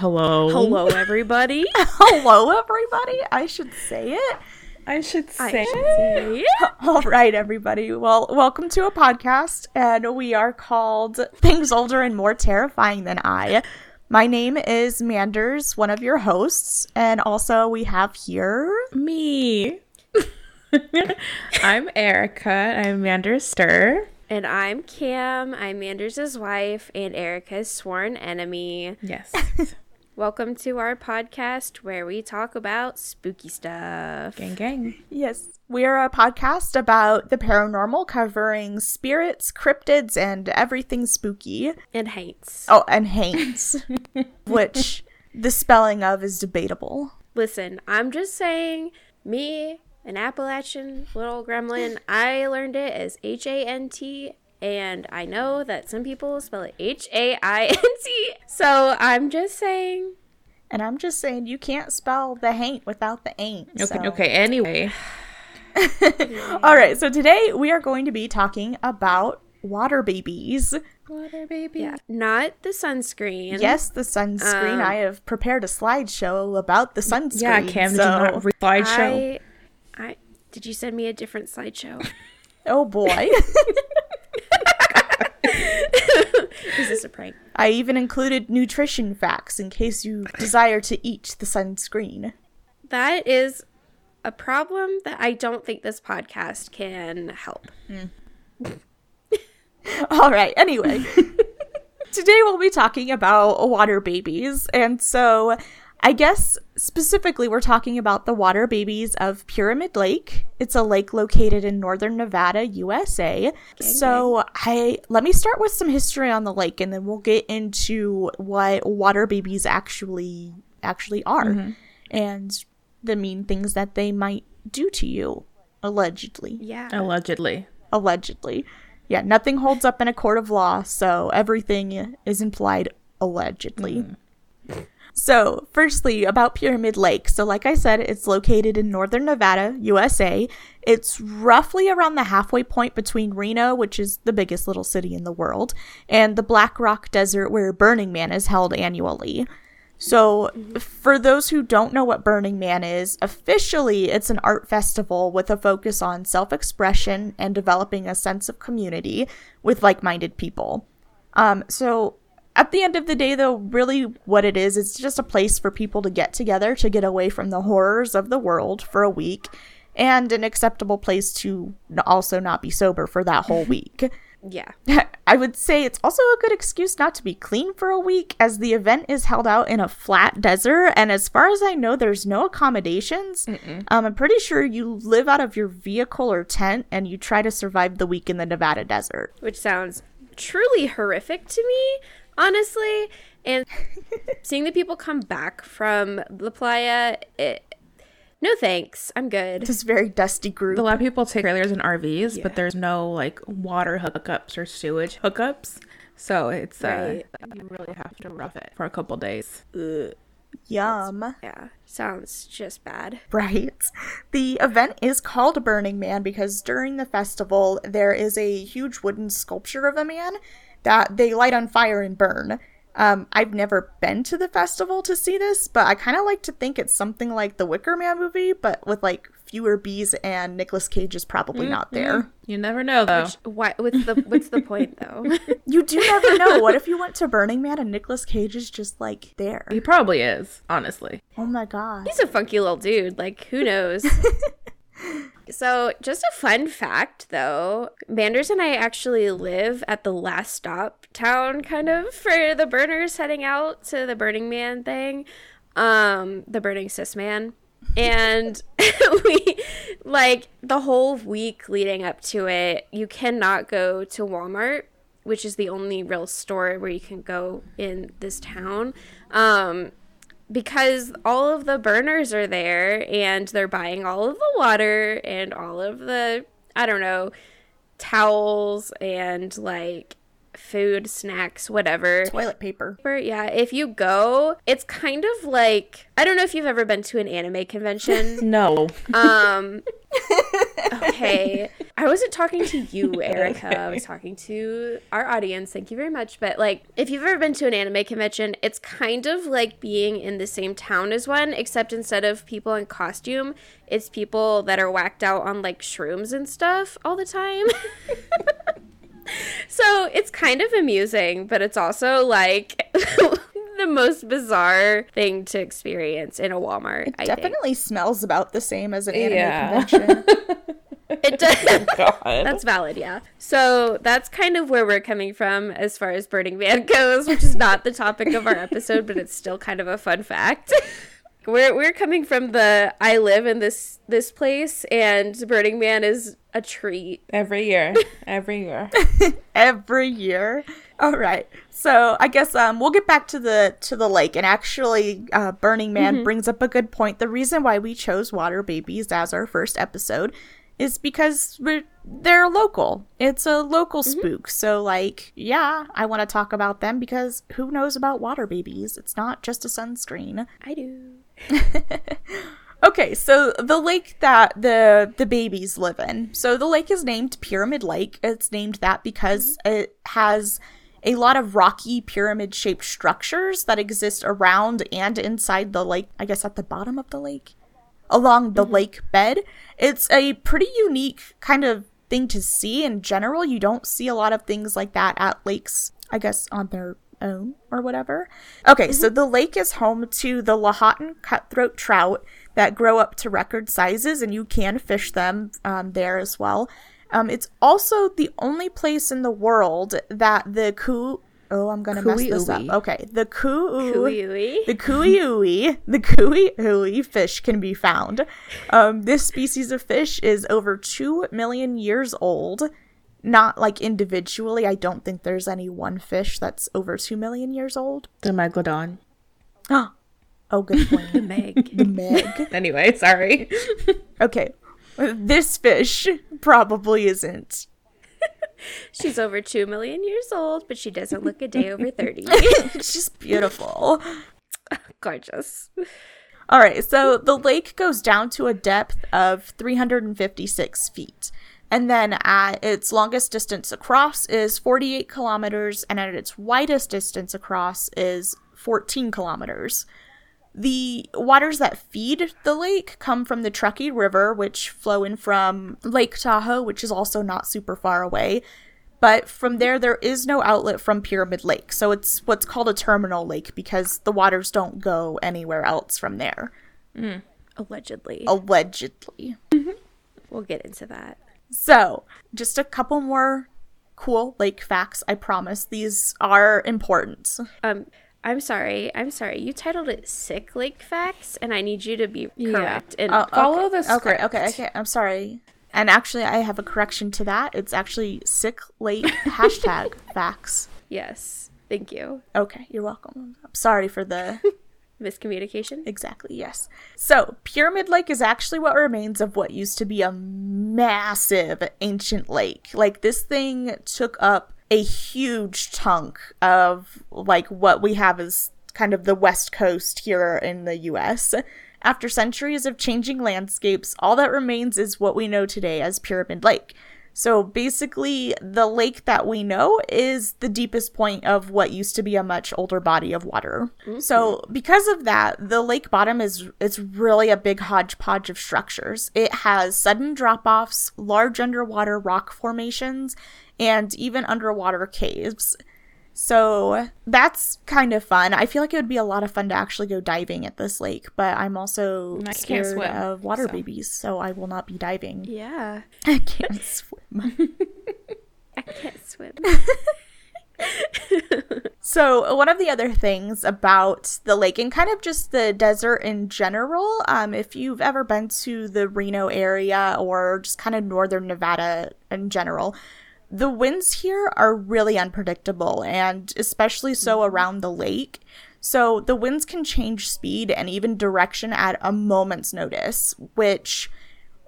Hello. Hello, everybody. Hello, everybody. I should say it. I should I say. should say it. All right, everybody. Well, welcome to a podcast, and we are called Things Older and More Terrifying Than I. My name is Manders, one of your hosts, and also we have here. Me. I'm Erica. I'm Manders Stir. And I'm Cam. I'm Manders' wife and Erica's sworn enemy. Yes. Welcome to our podcast where we talk about spooky stuff. gang gang. Yes, we are a podcast about the paranormal, covering spirits, cryptids, and everything spooky. And hates. Oh, and haints, which the spelling of is debatable. Listen, I'm just saying, me, an Appalachian little gremlin, I learned it as H A N T, and I know that some people spell it H A I N T. So I'm just saying, And I'm just saying, you can't spell the haint without the ain't. Okay. so. Okay. Anyway, All right, so today we are going to be talking about water babies. water baby. yeah, not the sunscreen. Yes, the sunscreen. Um, I have prepared a slideshow about the sunscreen. Yeah. Cam, did so, you not read slideshow? I, I did you send me a different slideshow? oh boy. Is this a prank? I even included nutrition facts in case you desire to eat the sunscreen. That is a problem that I don't think this podcast can help. Hmm. All right, anyway. Today we'll be talking about water babies. And so I guess specifically we're talking about the water babies of Pyramid Lake. It's a lake located in northern Nevada, USA. so I let me start with some history on the lake and then we'll get into what water babies actually actually are mm-hmm. and the mean things that they might do to you allegedly Yeah. Allegedly. allegedly. Yeah, nothing holds up in a court of law, so everything is implied allegedly. Mm-hmm. So, firstly, about Pyramid Lake. So, like I said, it's located in northern Nevada, USA. It's roughly around the halfway point between Reno, which is the biggest little city in the world, and the Black Rock Desert, where Burning Man is held annually. So, for those who don't know what Burning Man is, officially it's an art festival with a focus on self expression and developing a sense of community with like minded people. Um, so, at the end of the day, though, really what it is, it's just a place for people to get together to get away from the horrors of the world for a week and an acceptable place to also not be sober for that whole week. Yeah. I would say it's also a good excuse not to be clean for a week, as the event is held out in a flat desert, and as far as I know, there's no accommodations. Um, I'm pretty sure you live out of your vehicle or tent, and you try to survive the week in the Nevada desert. Which sounds truly horrific to me, honestly. And seeing the people come back from La Playa, it, no thanks. I'm good. This very dusty group. A lot of people take trailers and RVs, but there's no like water hookups or sewage hookups. So it's uh, you really have to rough it for a couple days. Yum. Yeah. Sounds just bad. Right. The event is called Burning Man because during the festival, there is a huge wooden sculpture of a man that they light on fire and burn. Um, I've never been to the festival to see this, but I kind of like to think it's something like the Wicker Man movie, but with like fewer bees and Nicolas Cage is probably not there. You never know though. Why? What's the What's the point though? You do never know. What if you went to Burning Man and Nicolas Cage is just like there? He probably is, honestly. Oh my god. He's a funky little dude. Like, who knows? so, just a fun fact though Manders and I actually live at the last stop town, kind of, for the burners heading out to the Burning Man thing. Um, the Burning Cis Man. And we, like, the whole week leading up to it, you cannot go to Walmart which is the only real store where you can go in this town. Um, because all of the burners are there and they're buying all of the water and all of the, I don't know, towels and like food, snacks, whatever. Toilet paper. Yeah, if you go, it's kind of like I don't know if you've ever been to an anime convention. No. Um okay. I wasn't talking to you, Erica. I was talking to our audience. Thank you very much. But like, if you've ever been to an anime convention, it's kind of like being in the same town as one, except instead of people in costume, it's people that are whacked out on like shrooms and stuff all the time. So it's kind of amusing, but it's also like the most bizarre thing to experience in a Walmart. I think. Definitely smells about the same as an anime Yeah. convention. It does. Oh God. That's valid, yeah. So that's kind of where we're coming from as far as Burning Man goes, which is not the topic of our episode, but it's still kind of a fun fact. We're we're coming from the I live in this this place and Burning Man is a treat. Every year. Every year. every year. All right. So I guess um, we'll get back to the to the lake. And actually, uh, Burning Man brings up a good point. The reason why we chose Water Babies as our first episode is because we're they're local. It's a local spook. So like, yeah, I want to talk about them because who knows about Water Babies? It's not just a sunscreen. I do. Okay, so the lake that the the babies live in. So the lake is named Pyramid Lake. It's named that because mm-hmm. it has a lot of rocky pyramid shaped structures that exist around and inside the lake, I guess at the bottom of the lake, along the mm-hmm. lake bed. It's a pretty unique kind of thing to see in general. You don't see a lot of things like that at lakes, I guess, on their own or whatever. Okay, so the lake is home to the Lahontan cutthroat trout that grow up to record sizes, and you can fish them um, there as well. Um, it's also the only place in the world that the ku. Oh, I'm gonna mess this up. Okay, the ku. The kui the kui fish can be found. Um, this species of fish is over two million years old. Not like individually. I don't think there's any one fish that's over two million years old. The Megalodon. Oh, good point. the Meg. the Meg. Anyway, sorry. Okay, this fish probably isn't. She's over 2 million years old, but she doesn't look a day over 30. She's beautiful. Gorgeous. All right, so the lake goes down to a depth of 356 feet. And then at its longest distance across is 48 kilometers, and at its widest distance across is 14 kilometers. The waters that feed the lake come from the Truckee River, which flow in from Lake Tahoe, which is also not super far away. But from there, there is no outlet from Pyramid Lake. So it's what's called a terminal lake because the waters don't go anywhere else from there, mm, Allegedly. allegedly. We'll get into that. So, just a couple more cool lake facts, I promise. These are important. Um, I'm sorry. I'm sorry. You titled it Sick Lake Facts, and I need you to be correct. And Oh, Follow okay, the script. Okay, okay, okay. I'm sorry. And actually, I have a correction to that. It's actually sick lake hashtag facts. yes, thank you. Okay, you're welcome. I'm sorry for the Miscommunication. Exactly, yes. So, Pyramid Lake is actually what remains of what used to be a massive ancient lake. Like, this thing took up a huge chunk of, like, what we have as kind of the west coast here in the US. After centuries of changing landscapes, all that remains is what we know today as Pyramid Lake. So basically, the lake that we know is the deepest point of what used to be a much older body of water. So mm-hmm. because of that, the lake bottom is it's really a big hodgepodge of structures. It has sudden drop-offs, large underwater rock formations, and even underwater caves. So that's kind of fun. I feel like it would be a lot of fun to actually go diving at this lake, but I'm also scared swim, of water so. babies, so I will not be diving. Yeah, I can't swim. I can't swim. So one of the other things about the lake and kind of just the desert in general, um, if you've ever been to the Reno area or just kind of northern Nevada in general, the winds here are really unpredictable and especially so around the lake. So the winds can change speed and even direction at a moment's notice, which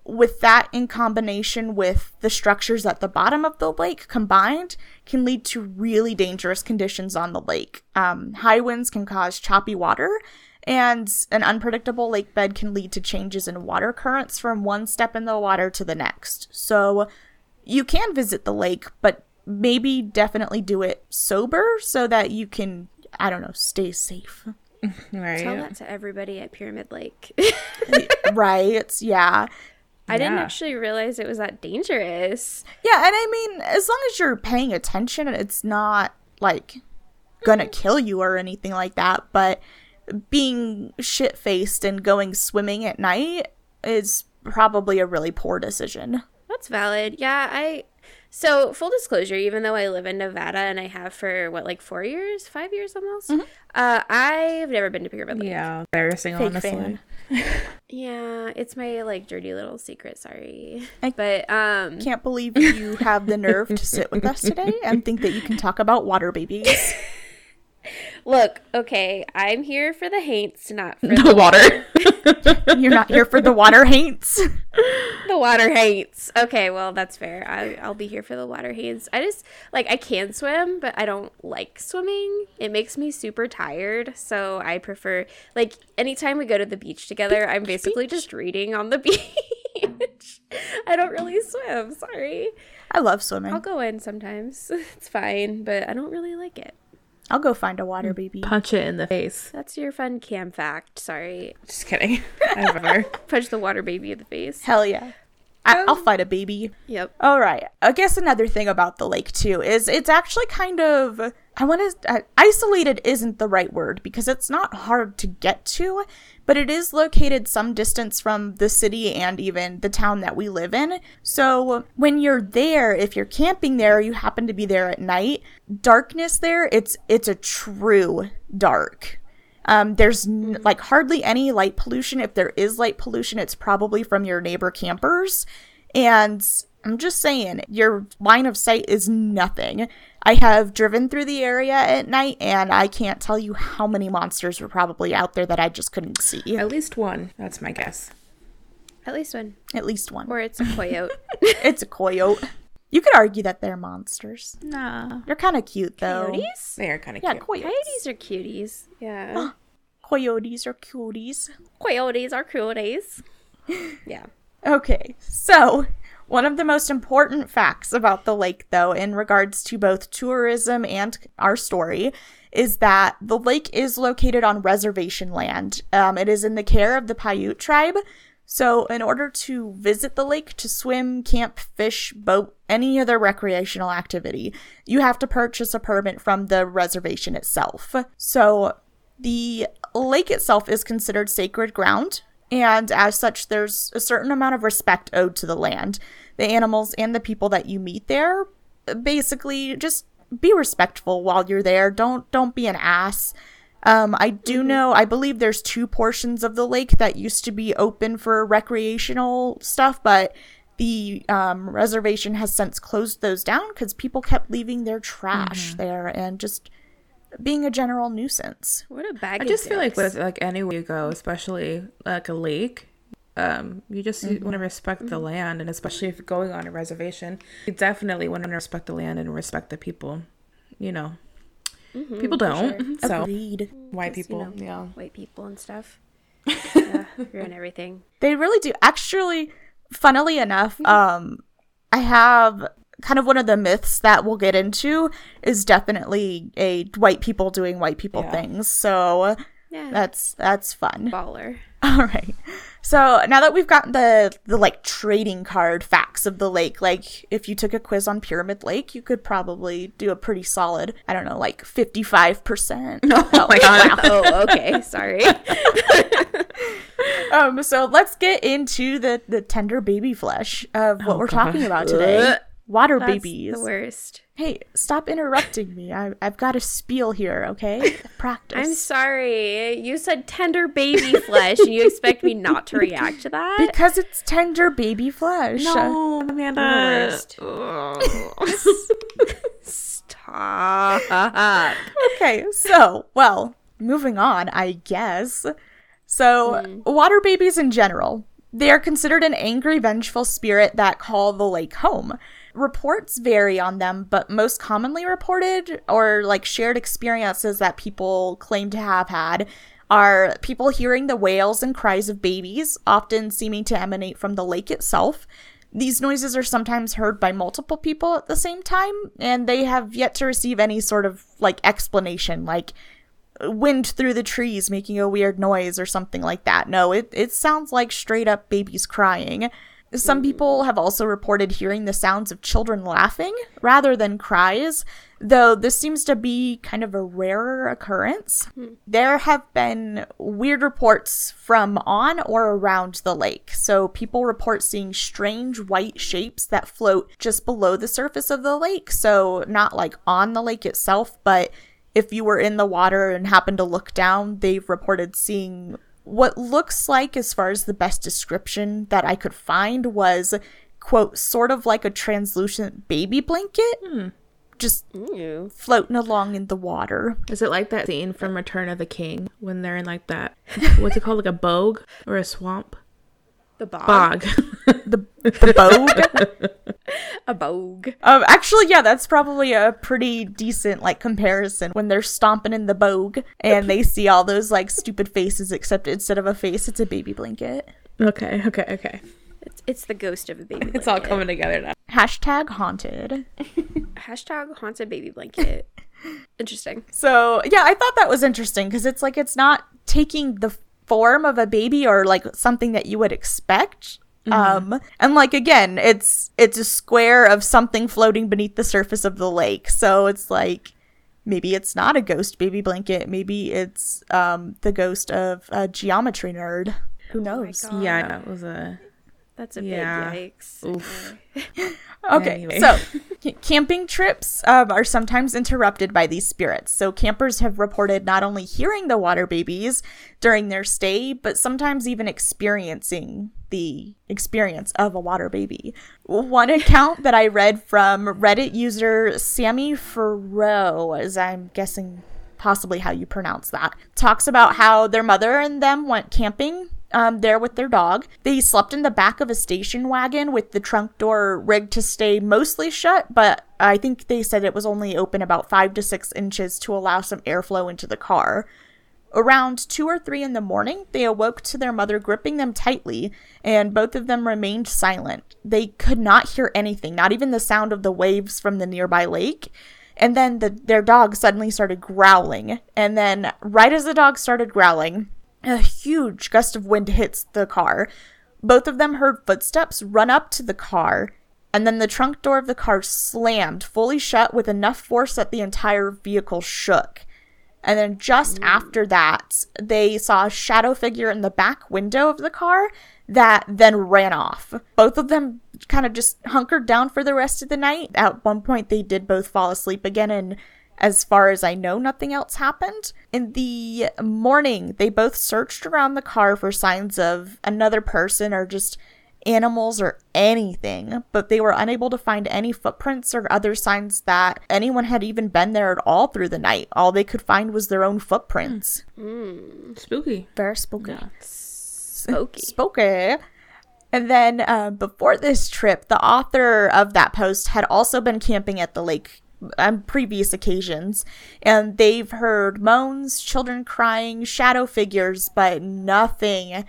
with that in combination with the structures at the bottom of the lake combined can lead to really dangerous conditions on the lake. Um, high winds can cause choppy water, And an unpredictable lake bed can lead to changes in water currents from one step in the water to the next. So you can visit the lake, but maybe definitely do it sober so that you can, I don't know, stay safe. Right. Tell that to everybody at Pyramid Lake. right? Yeah. I didn't Yeah. actually realize it was that dangerous. Yeah, and I mean, as long as you're paying attention, it's not like gonna kill you or anything like that, but being shit faced and going swimming at night is probably a really poor decision. That's valid. Yeah, I. So full disclosure, even though I live in Nevada and I have for what like four years, five years almost, uh, I've never been to Pyramid Lake. Yeah, embarrassing, Fake honestly. fan. Yeah, it's my like dirty little secret. Sorry, I- but um, Can't believe you have the nerve to sit with us today and think that you can talk about water babies. look, okay, I'm here for the haints, not for The water. You're not here for the water haints. the water hates. Okay, well that's fair. I, I'll be here for the water hates. I just like I can swim, but I don't like swimming. It makes me super tired, so I prefer like anytime we go to the beach together, I'm basically just reading on the beach. I don't really swim. Sorry. I love swimming. I'll go in sometimes. It's fine, but I don't really like it. I'll go find a water baby. Punch it in the face. That's your fun cam fact. Sorry. Just kidding. Never. Punch the water baby in the face. Hell yeah. I- I'll fight a baby. Yep. All right. I guess another thing about the lake too is it's actually kind of I want to uh, isolated isn't the right word because it's not hard to get to, but it is located some distance from the city and even the town that we live in. So when you're there, if you're camping there, you happen to be there at night, darkness there, it's it's a true dark. Um, there's n- like hardly any light pollution. If there is light pollution, it's probably from your neighbor campers. And I'm just saying, your line of sight is nothing. I have driven through the area at night, and I can't tell you how many monsters were probably out there that I just couldn't see. At least one. That's my guess. At least one. At least one. Or it's a coyote. It's a coyote. You could argue that they're monsters. Nah. They're kind of cute, though. Coyotes? They are kind of Yeah, cute. coyotes. Coyotes are cuties. Yeah. Coyotes are cuties. Coyotes are coyotes. Yeah. Okay, so one of the most important facts about the lake, though, in regards to both tourism and our story, is that the lake is located on reservation land. Um, it is in the care of the Paiute tribe. So, in order to visit the lake to swim, camp, fish, boat, any other recreational activity, you have to purchase a permit from the reservation itself. So, the lake itself is considered sacred ground, and as such, there's a certain amount of respect owed to the land. The animals and the people that you meet there, basically, just be respectful while you're there. Don't don't be an ass. Um, I do know, I believe there's two portions of the lake that used to be open for recreational stuff, but the um, reservation has since closed those down because people kept leaving their trash there and just being a general nuisance. What a bag I of just feel like with like anywhere you go, especially like a lake, um, you just want to respect the land, and especially if you're going on a reservation, you definitely want to respect the land and respect the people. You know, people don't. So Agreed. white Just, you people, know, yeah. White people and stuff. yeah, ruin everything. They really do. Actually, funnily enough, um, I have kind of one of the myths that we'll get into is definitely a white people doing white people Yeah. things. So Yeah. that's that's fun. baller. All right. So now that we've gotten the the like trading card facts of the lake, like if you took a quiz on Pyramid Lake, you could probably do a pretty solid, I don't know, like fifty five percent. Oh my god. oh, okay. Sorry. Um, so let's get into the the tender baby flesh of what Oh, we're God. talking about today. Water That's babies. the worst. Hey, stop interrupting me. I, I've got a spiel here, okay? Practice. I'm sorry. You said tender baby flesh, and you expect me not to react to that? because it's tender baby flesh. No, Amanda. Worst. Stop. Okay, so, well, moving on, I guess. So, hmm. water babies in general, they are considered an angry, vengeful spirit that call the lake home. Reports vary on them, but most commonly reported or like shared experiences that people claim to have had are people hearing the wails and cries of babies, often seeming to emanate from the lake itself. These noises are sometimes heard by multiple people at the same time, and they have yet to receive any sort of like explanation, like wind through the trees making a weird noise or something like that. No, it, it sounds like straight up babies crying. Some mm-hmm. people have also reported hearing the sounds of children laughing rather than cries, though this seems to be kind of a rarer occurrence. Hmm. There have been weird reports from on or around the lake. So people report seeing strange white shapes that float just below the surface of the lake. So not like on the lake itself, but if you were in the water and happened to look down, they've reported seeing what looks like, as far as the best description that I could find, was quote, sort of like a translucent baby blanket. Hmm. Just Ew. floating along in the water. Is it like that scene from Return of the King when they're in like that? What's it called? Like a bogue or a swamp? The bog. Bog. The, the bogue. A bogue. um, actually, yeah, that's probably a pretty decent like comparison when they're stomping in the bogue and they see all those like stupid faces, except instead of a face, it's a baby blanket. okay, okay, okay. It's, it's the ghost of a baby. It's all coming together now. Hashtag haunted. Hashtag haunted baby blanket. Interesting. So yeah, I thought that was interesting because it's like it's not taking the form of a baby or like something that you would expect. Um, and like again, it's it's a square of something floating beneath the surface of the lake. So it's like maybe it's not a ghost baby blanket. Maybe it's um the ghost of a geometry nerd. Who knows? God. Yeah, that was a. That's a Yeah. big yikes. Oof. Okay, Anyway. so camping trips um, are sometimes interrupted by these spirits. So campers have reported not only hearing the water babies during their stay, but sometimes even experiencing the experience of a water baby. One account that I read from Reddit user Sammiferox, as I'm guessing possibly how you pronounce that, talks about how their mother and them went camping um, there with their dog. They slept in the back of a station wagon with the trunk door rigged to stay mostly shut, but I think they said it was only open about five to six inches to allow some airflow into the car. Around two or three in the morning, they awoke to their mother gripping them tightly, and both of them remained silent. They could not hear anything, not even the sound of the waves from the nearby lake. And then the, their dog suddenly started growling. And then, right as the dog started growling, a huge gust of wind hits the car. Both of them heard footsteps run up to the car, and then the trunk door of the car slammed fully shut with enough force that the entire vehicle shook. And then just mm. after that, they saw a shadow figure in the back window of the car that then ran off. Both of them kind of just hunkered down for the rest of the night. At one point, they did both fall asleep again, and as far as I know, nothing else happened. In the morning, they both searched around the car for signs of another person or just animals or anything, but they were unable to find any footprints or other signs that anyone had even been there at all through the night. All they could find was their own footprints. Spooky. Very spooky. Spooky. Spooky. And then uh, before this trip, the author of that post had also been camping at the lake on previous occasions, and they've heard moans, children crying, shadow figures, but nothing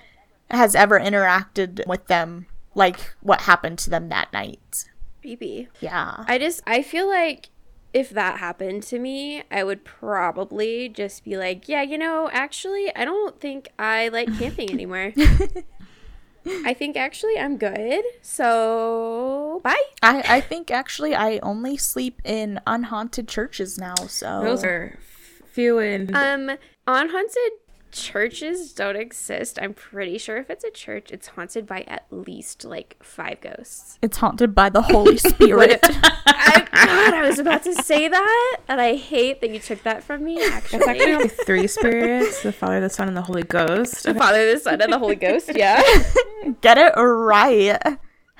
has ever interacted with them like what happened to them that night. Baby. Yeah. I just I feel like if that happened to me, I would probably just be like, yeah, you know, actually, I don't think I like camping anymore. I think actually I'm good. So, bye. I, I think actually I only sleep in unhaunted churches now, so Those are f- few and Um, unhaunted churches don't exist. I'm pretty sure if it's a church, it's haunted by at least like five ghosts. it's haunted by the Holy Spirit. I, God, I was about to say that, and I hate that you took that from me. It's actually Actually, only three spirits: the Father, the Son, and the Holy Ghost. the Father, the Son, and the Holy Ghost. Yeah. Get it right.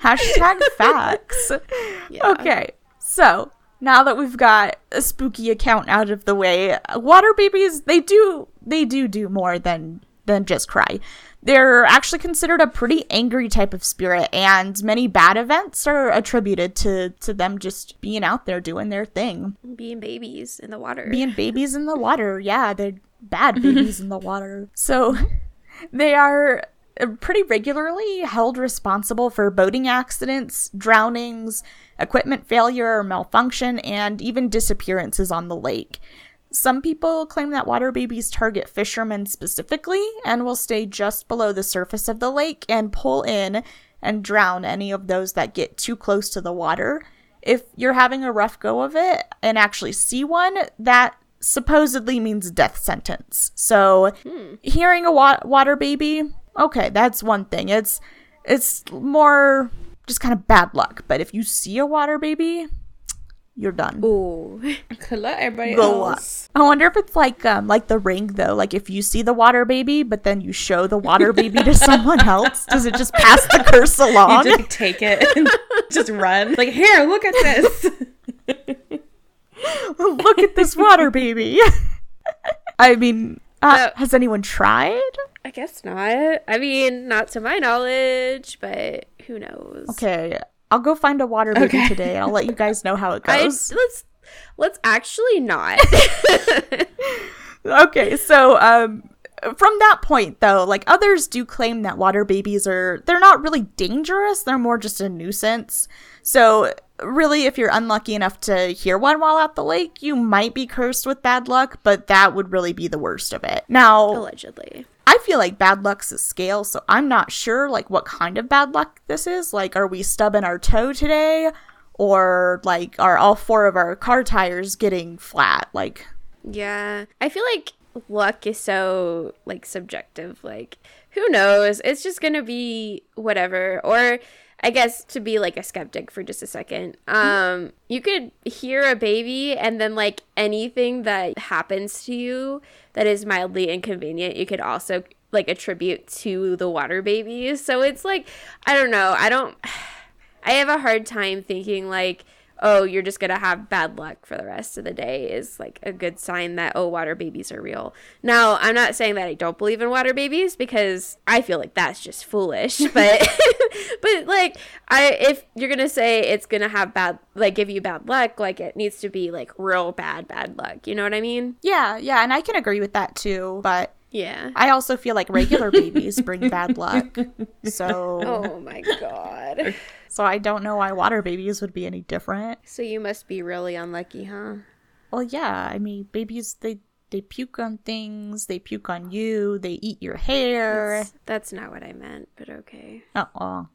Hashtag facts. Yeah. Okay, so now that we've got a spooky account out of the way, water babies they do they do do more than than just cry. They're actually considered a pretty angry type of spirit, and many bad events are attributed to, to them just being out there doing their thing. Being babies in the water. Being babies in the water. Yeah, they're bad babies in the water. So they are pretty regularly held responsible for boating accidents, drownings, equipment failure or malfunction, and even disappearances on the lake. Some people claim that water babies target fishermen specifically and will stay just below the surface of the lake and pull in and drown any of those that get too close to the water. If you're having a rough go of it and actually see one, that supposedly means death sentence. So, hmm. hearing a wa- water baby, okay, that's one thing. It's it's more just kind of bad luck. But if you see a water baby, you're done. Ooh. Luck, everybody Go else. I wonder if it's like um like the ring though. Like if you see the water baby, but then you show the water baby to someone else, does it just pass the curse along? You just take it and just run. Like here, look at this. look at this water baby. I mean, uh, has anyone tried? I guess not. I mean, not to my knowledge, but who knows? Okay, I'll go find a water baby okay. today. I'll let you guys know how it goes. I, let's let's actually not. okay, so um from that point though, like others do claim that water babies are they're not really dangerous, they're more just a nuisance. So really if you're unlucky enough to hear one while at the lake, you might be cursed with bad luck, but that would really be the worst of it. Now, allegedly. I feel like bad luck's a scale, so I'm not sure like what kind of bad luck this is. Like, are we stubbing our toe today? Or like are all four of our car tires getting flat? Like Yeah. I feel like luck is so like subjective. Like, who knows? It's just gonna be whatever. Or I guess to be like a skeptic for just a second, um, you could hear a baby and then like anything that happens to you that is mildly inconvenient, you could also like attribute to the water babies. So it's like, I don't know. I don't, I have a hard time thinking like, oh, you're just gonna have bad luck for the rest of the day is like a good sign that oh, water babies are real. Now, I'm not saying that I don't believe in water babies because I feel like that's just foolish, but but like I if you're gonna say it's gonna have bad like give you bad luck, like it needs to be like real bad bad luck. You know what I mean? Yeah, yeah, and I can agree with that too, but yeah. I also feel like regular babies bring bad luck. So Oh my god. So I don't know why water babies would be any different. So you must be really unlucky, huh? Well, yeah. I mean, babies they they puke on things, they puke on you, they eat your hair. That's, that's not what I meant, but okay. Oh, well,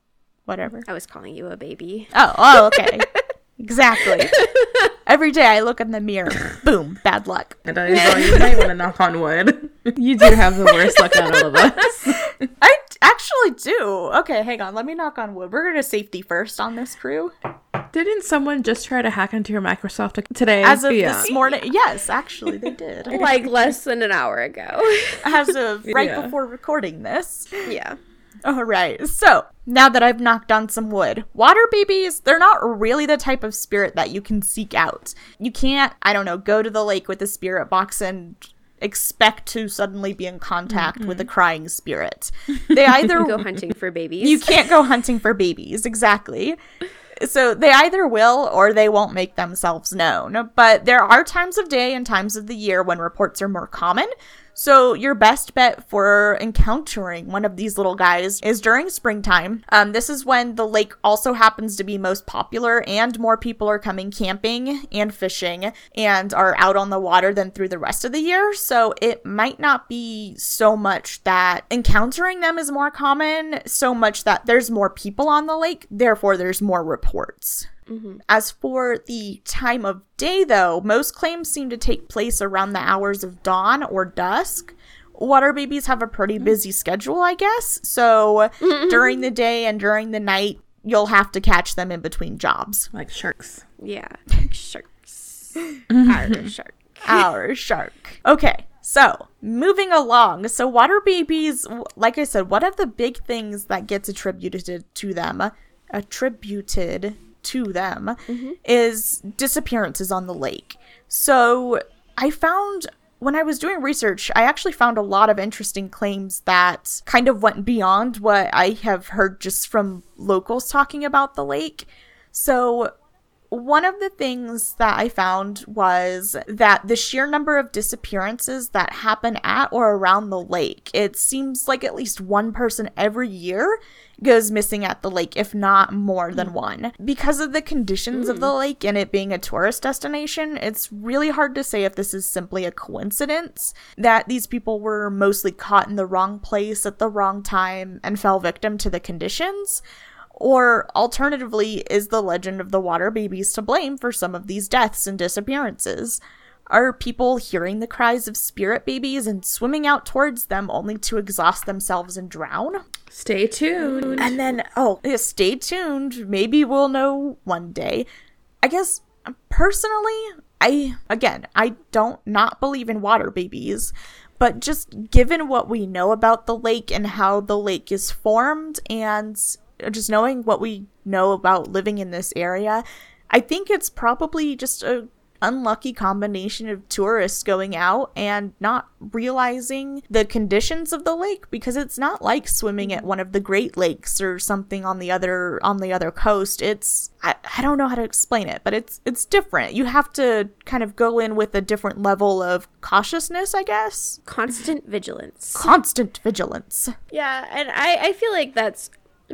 whatever. I was calling you a baby. Oh, oh, okay. exactly. Every day I look in the mirror, boom, bad luck. And I, you might want to knock on wood. You do have the worst luck out of all of us. I actually do. Okay, hang on. Let me knock on wood. We're going to safety first on this crew. Didn't someone just try to hack into your Microsoft today? As of yeah. this morning. Yes, actually, they did. like less than an hour ago. As of right yeah. before recording this. Yeah. All right. So, now that I've knocked on some wood, water babies, they're not really the type of spirit that you can seek out. You can't, I don't know, go to the lake with a spirit box and expect to suddenly be in contact mm-hmm. with a crying spirit. They either go hunting for babies. You can't go hunting for babies, exactly. So they either will or they won't make themselves known. But there are times of day and times of the year when reports are more common. So, your best bet for encountering one of these little guys is during springtime. Um, this is when the lake also happens to be most popular and more people are coming camping and fishing and are out on the water than through the rest of the year. So, it might not be so much that encountering them is more common, so much that there's more people on the lake, therefore, there's more reports. Mm-hmm. As for the time of day, though, most claims seem to take place around the hours of dawn or dusk. Water babies have a pretty mm-hmm. busy schedule, I guess. So mm-hmm. during the day and during the night, you'll have to catch them in between jobs. Like sharks. Yeah, Like sharks. Our shark. Our shark. Okay, so, moving along. So, water babies, like I said, one of the big things that gets attributed to them, attributed to them mm-hmm. is disappearances on the lake. So I found when I was doing research, I actually found a lot of interesting claims that kind of went beyond what I have heard just from locals talking about the lake. So, one of the things that I found was that the sheer number of disappearances that happen at or around the lake, it seems like at least one person every year goes missing at the lake, if not more than hmm. one. Because of the conditions of the hmm. lake and it being a tourist destination, it's really hard to say if this is simply a coincidence that these people were mostly caught in the wrong place at the wrong time and fell victim to the conditions. Or alternatively, is the legend of the water babies to blame for some of these deaths and disappearances? Are people hearing the cries of spirit babies and swimming out towards them only to exhaust themselves and drown? Stay tuned. And then, oh, stay tuned. Maybe we'll know one day. I guess um, personally, I, again, I don't not believe in water babies, but just given what we know about the lake and how the lake is formed and just knowing what we know about living in this area, I think it's probably just a unlucky combination of tourists going out and not realizing the conditions of the lake because it's not like swimming at one of the Great Lakes or something on the other on the other coast. It's I, I don't know how to explain it, but it's it's different. You have to kind of go in with a different level of cautiousness, I guess. Constant vigilance. Constant vigilance. Yeah, and I, I feel like that's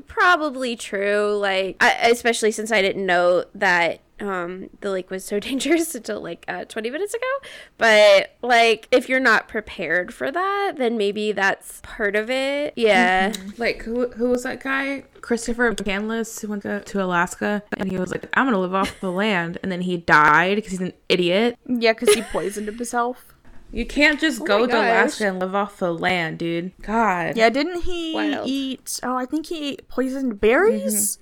probably true. Like, I, especially since I didn't know that um the lake was so dangerous until like uh 20 minutes ago but like if you're not prepared for that then maybe that's part of it yeah Like who who was that guy? Christopher McCandless who went to, to Alaska and he was like, I'm gonna live off the land and then he died because he's an idiot. Yeah, because he poisoned himself. You can't just Oh go to. Alaska and live off the land, dude. God. Yeah, didn't he Wild. eat? Oh, I think he ate poisoned berries. Mm-hmm.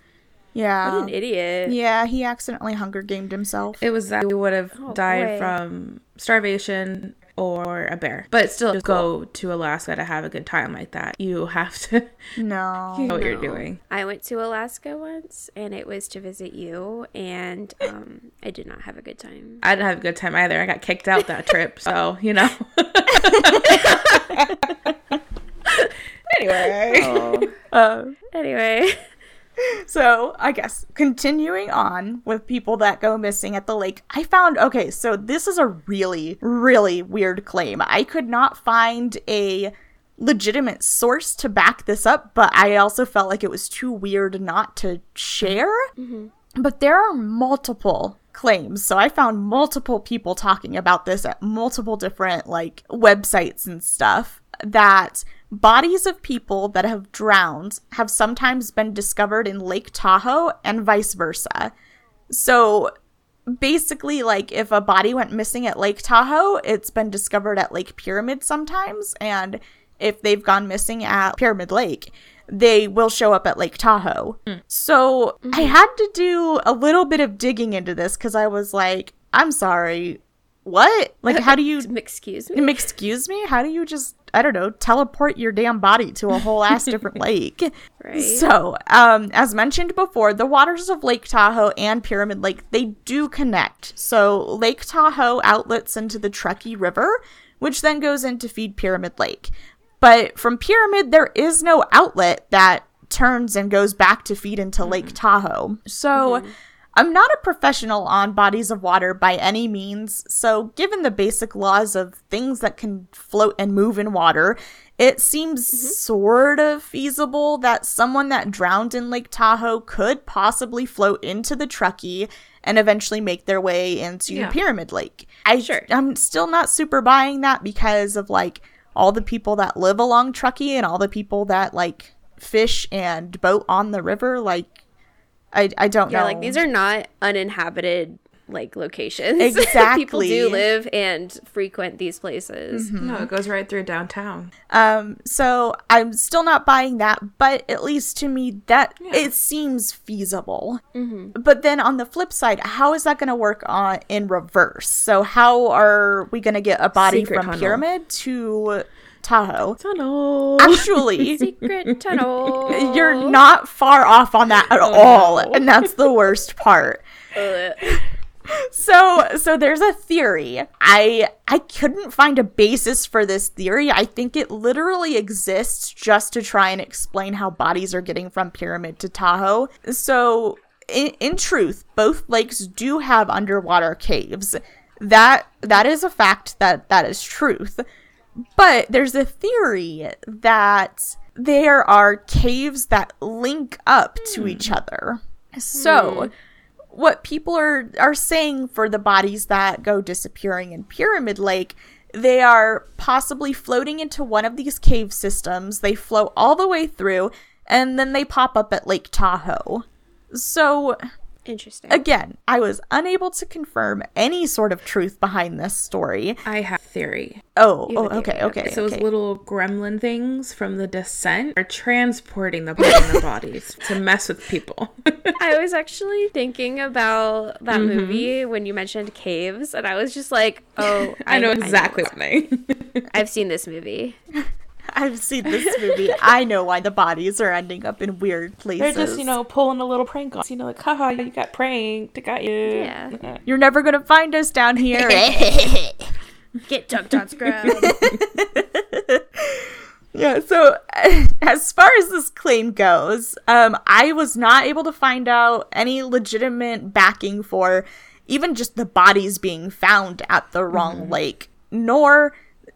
Yeah. what an idiot Yeah, he accidentally Hunger Gamed himself. It was that he would have Oh, died boy. from starvation or a bear. But still just go to Alaska to have a good time like that. You have to no. know what you're doing. I went to Alaska once and it was to visit you and um I did not have a good time. I didn't have a good time either. I got kicked out that trip, so you know. anyway, Oh. Uh, Anyway, so I guess continuing on with people that go missing at the lake, I found okay. So this is a really, really weird claim. I could not find a legitimate source to back this up, but I also felt like it was too weird not to share. Mm-hmm. But there are multiple claims. So I found multiple people talking about this at multiple different like websites and stuff that bodies of people that have drowned have sometimes been discovered in Lake Tahoe and vice versa. So basically like if a body went missing at Lake Tahoe, it's been discovered at Lake Pyramid sometimes and if they've gone missing at Pyramid Lake, they will show up at Lake Tahoe. Hmm. So I mm-hmm. had to do a little bit of digging into this because I was like, I'm sorry, what? Like, how do you excuse me. excuse me? How do you just I don't know teleport your damn body to a whole ass different lake? Right. So, um, as mentioned before, the waters of Lake Tahoe and Pyramid Lake they do connect. So Lake Tahoe outlets into the Truckee River, which then goes in to feed Pyramid Lake. But from Pyramid, there is no outlet that turns and goes back to feed into Lake Tahoe. So. I'm not a professional on bodies of water by any means, so given the basic laws of things that can float and move in water, it seems mm-hmm. sort of feasible that someone that drowned in Lake Tahoe could possibly float into the Truckee and eventually make their way into Yeah. Pyramid Lake. I Sure. I'm still not super buying that because of like all the people that live along Truckee and all the people that like fish and boat on the river like I, I don't Yeah, know. like these are not uninhabited like locations. Exactly. People do live and frequent these places. no, it goes right through downtown. Um, so I'm still not buying that, but at least to me, that it seems feasible. But then on the flip side, how is that going to work on in reverse? So how are we going to get a body Secret from tunnel. Pyramid to Tahoe? Tunnel. Actually, Secret tunnel. you're not far off on that at oh, all, and that's the worst part. So so there's a theory i i couldn't find a basis for this theory i think it literally exists just to try and explain how bodies are getting from pyramid to tahoe so in, in truth both lakes do have underwater caves that that is a fact that that is truth but there's a theory that there are caves that link up to hmm. each other so hmm. what people are are saying for the bodies that go disappearing in Pyramid Lake, they are possibly floating into one of these cave systems. They float all the way through and then they pop up at Lake Tahoe. So Interesting. again, I was unable to confirm any sort of truth behind this story. I have theory. Oh, You oh have a okay, theory, okay. okay. Those little gremlin things from the descent are transporting the the bodies to mess with people. I was actually thinking about that Mm-hmm. movie when you mentioned caves, and I was just like, oh, I know exactly what I mean. I've seen this movie. I've seen this movie. I know why the bodies are ending up in weird places. They're just, you know, pulling a little prank on. You know, like, haha, you got pranked. I got you. Yeah. You're never gonna find us down here. Get Duck Dot's grub. Yeah, so as far as this claim goes, um, I was not able to find out any legitimate backing for even just the bodies being found at the wrong lake, nor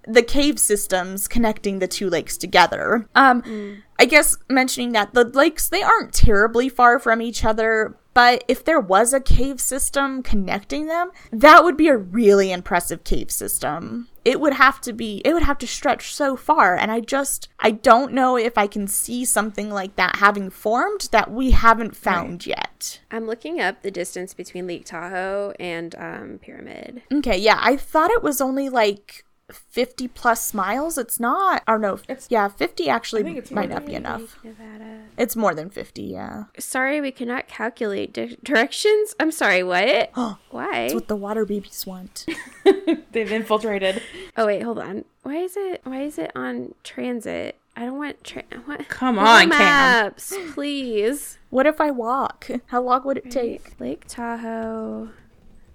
the cave systems connecting the two lakes together. Um, I guess mentioning that the lakes they aren't terribly far from each other, but if there was a cave system connecting them, that would be a really impressive cave system. It would have to be it would have to stretch so far and I just I don't know if I can see something like that having formed that we haven't found yet. I'm looking up the distance between Lake Tahoe and um, Pyramid. Okay, yeah, I thought it was only like 50 plus miles. It's not. Or no, It's- yeah, 50 actually think might not be enough. Nevada. It's more than 50, yeah. Sorry, we cannot calculate di- directions. I'm sorry, what? Why? It's what the water babies want. They've infiltrated. Oh wait, hold on. Why is it? Why is it on transit? I don't want tra- what? Come Google on, Cam. Maps, please. What if I walk? How long would it take? Lake Tahoe.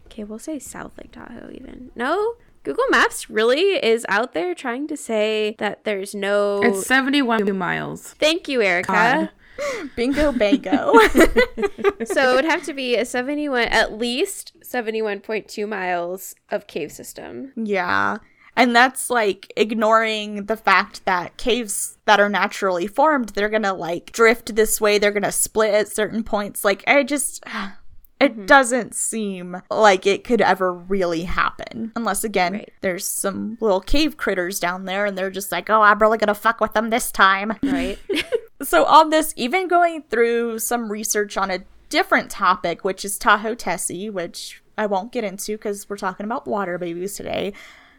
Okay, we'll say South Lake Tahoe. Even no. Google Maps really is out there trying to say that there's no. It's 71 miles. Thank you, Erica. God. Bingo bango. so it would have to be a 71, at least 71.2 miles of cave system. yeah. And that's like ignoring the fact that caves that are naturally formed, they're gonna like drift this way, they're gonna split at certain points. Like, I just. It mm-hmm. doesn't seem like it could ever really happen. Unless, again, Right. there's some little cave critters down there and they're just like, oh, I'm really gonna fuck with them this time. Right? So, on this, even going through some research on a different topic, which is Tahoe Tessie, which I won't get into because we're talking about water babies today.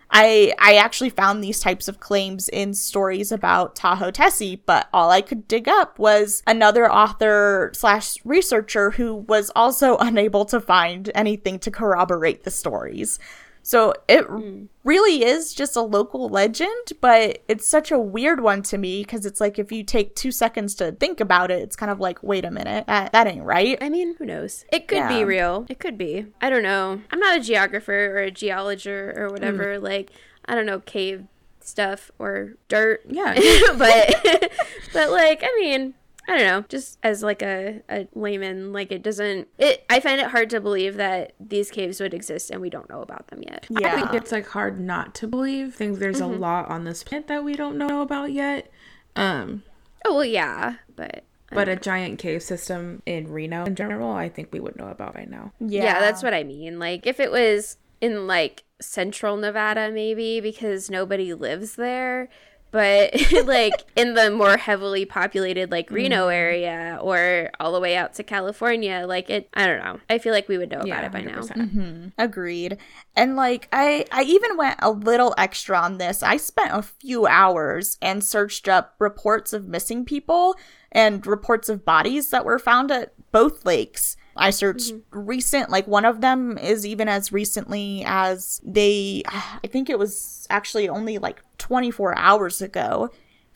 I I actually found these types of claims in stories about Tahoe Tessie, but all I could dig up was another author slash researcher who was also unable to find anything to corroborate the stories. So it hmm. really is just a local legend, but it's such a weird one to me because it's like if you take two seconds to think about it, it's kind of like, wait a minute, that, that ain't right. I mean, who knows? It could Yeah. be real. It could be. I don't know. I'm not a geographer or a geologist or hmm. whatever. Like, I don't know cave stuff or dirt. Yeah. but but like, I mean, I don't know. Just as like a, a layman, like it doesn't. It. I find it hard to believe that these caves would exist and we don't know about them yet. I Yeah. think it's like hard not to believe. Think there's a lot on this planet that we don't know about yet. Um, Oh well, yeah, but. but a giant cave system in Reno in general, I think we would know about by now. Yeah. Yeah. that's what I mean. Like if it was in like central Nevada maybe because nobody lives there, but like in the more heavily populated like Reno mm-hmm. area or all the way out to California, like it I don't know. I feel like we would know about it by now. 100%. Mm-hmm. Agreed. And like I I even went a little extra on this. I spent a few hours and searched up reports of missing people and reports of bodies that were found at both lakes. I searched mm-hmm. recent like one of them is even as recently as they I think it was actually only like 24 hours ago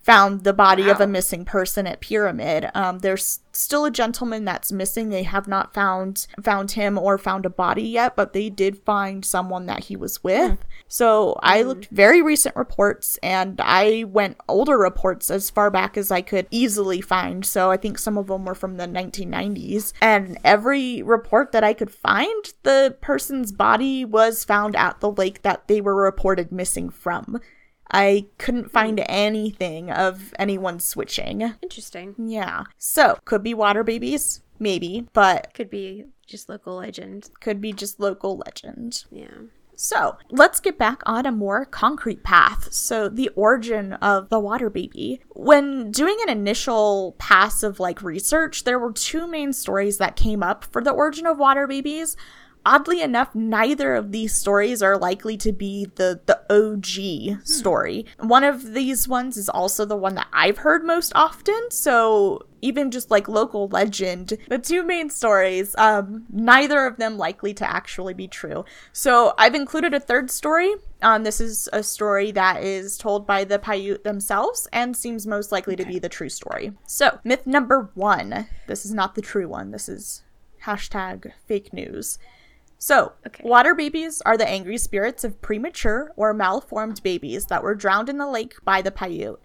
found the body of a missing person at Pyramid. Um, there's still a gentleman that's missing. They have not found found him or found a body yet, but they did find someone that he was with. So I looked very recent reports and I went older reports as far back as I could easily find. So I think some of them were from the 1990s. And every report that I could find, the person's body was found at the lake that they were reported missing from. I couldn't find anything of anyone switching. Interesting. Yeah. So, could be water babies, maybe, but Could be just local legend. could be just local legend. Yeah. So, let's get back on a more concrete path. So, the origin of the water baby. When doing an initial pass of like research, there were two main stories that came up for the origin of water babies. Oddly enough, neither of these stories are likely to be the the OG story. One of these ones is also the one that I've heard most often. So, even just like local legend, the two main stories, um, neither of them likely to actually be true. So I've included a third story. Um, this is a story that is told by the Paiute themselves and seems most likely to be the true story. So myth number one. This is not the true one. This is hashtag fake news. So, Okay. water babies are the angry spirits of premature or malformed babies that were drowned in the lake by the Paiute.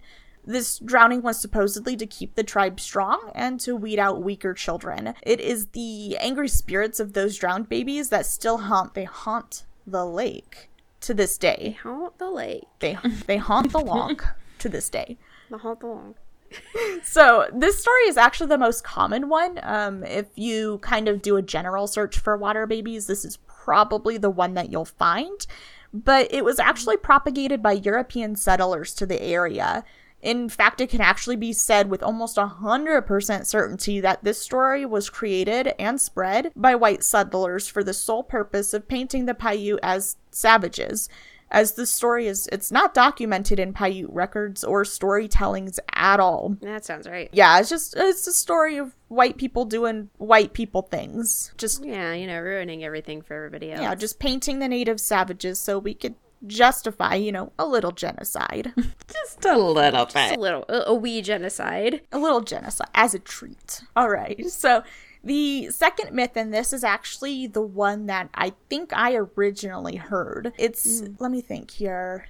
This drowning was supposedly to keep the tribe strong and to weed out weaker children. It is the angry spirits of those drowned babies that still haunt they haunt the lake to this day. They Haunt the lake. They they haunt the loch to this day. The haunt the lake. So this story is actually the most common one. Um, if you kind of do a general search for water babies, this is probably the one that you'll find. But it was actually propagated by European settlers to the area. In fact, it can actually be said with almost 100% certainty that this story was created and spread by white settlers for the sole purpose of painting the Paiute as savages as the story is it's not documented in Paiute records or storytellings at all. That sounds right. Yeah, it's just it's a story of white people doing white people things. Just Yeah, you know, ruining everything for everybody else. yeah, just painting the native savages so we could justify, you know, a little genocide. Just a little Just a little, a, a wee genocide. a little genocide as a treat. All right. So the second myth in this is actually the one that I think I originally heard. It's let me think here.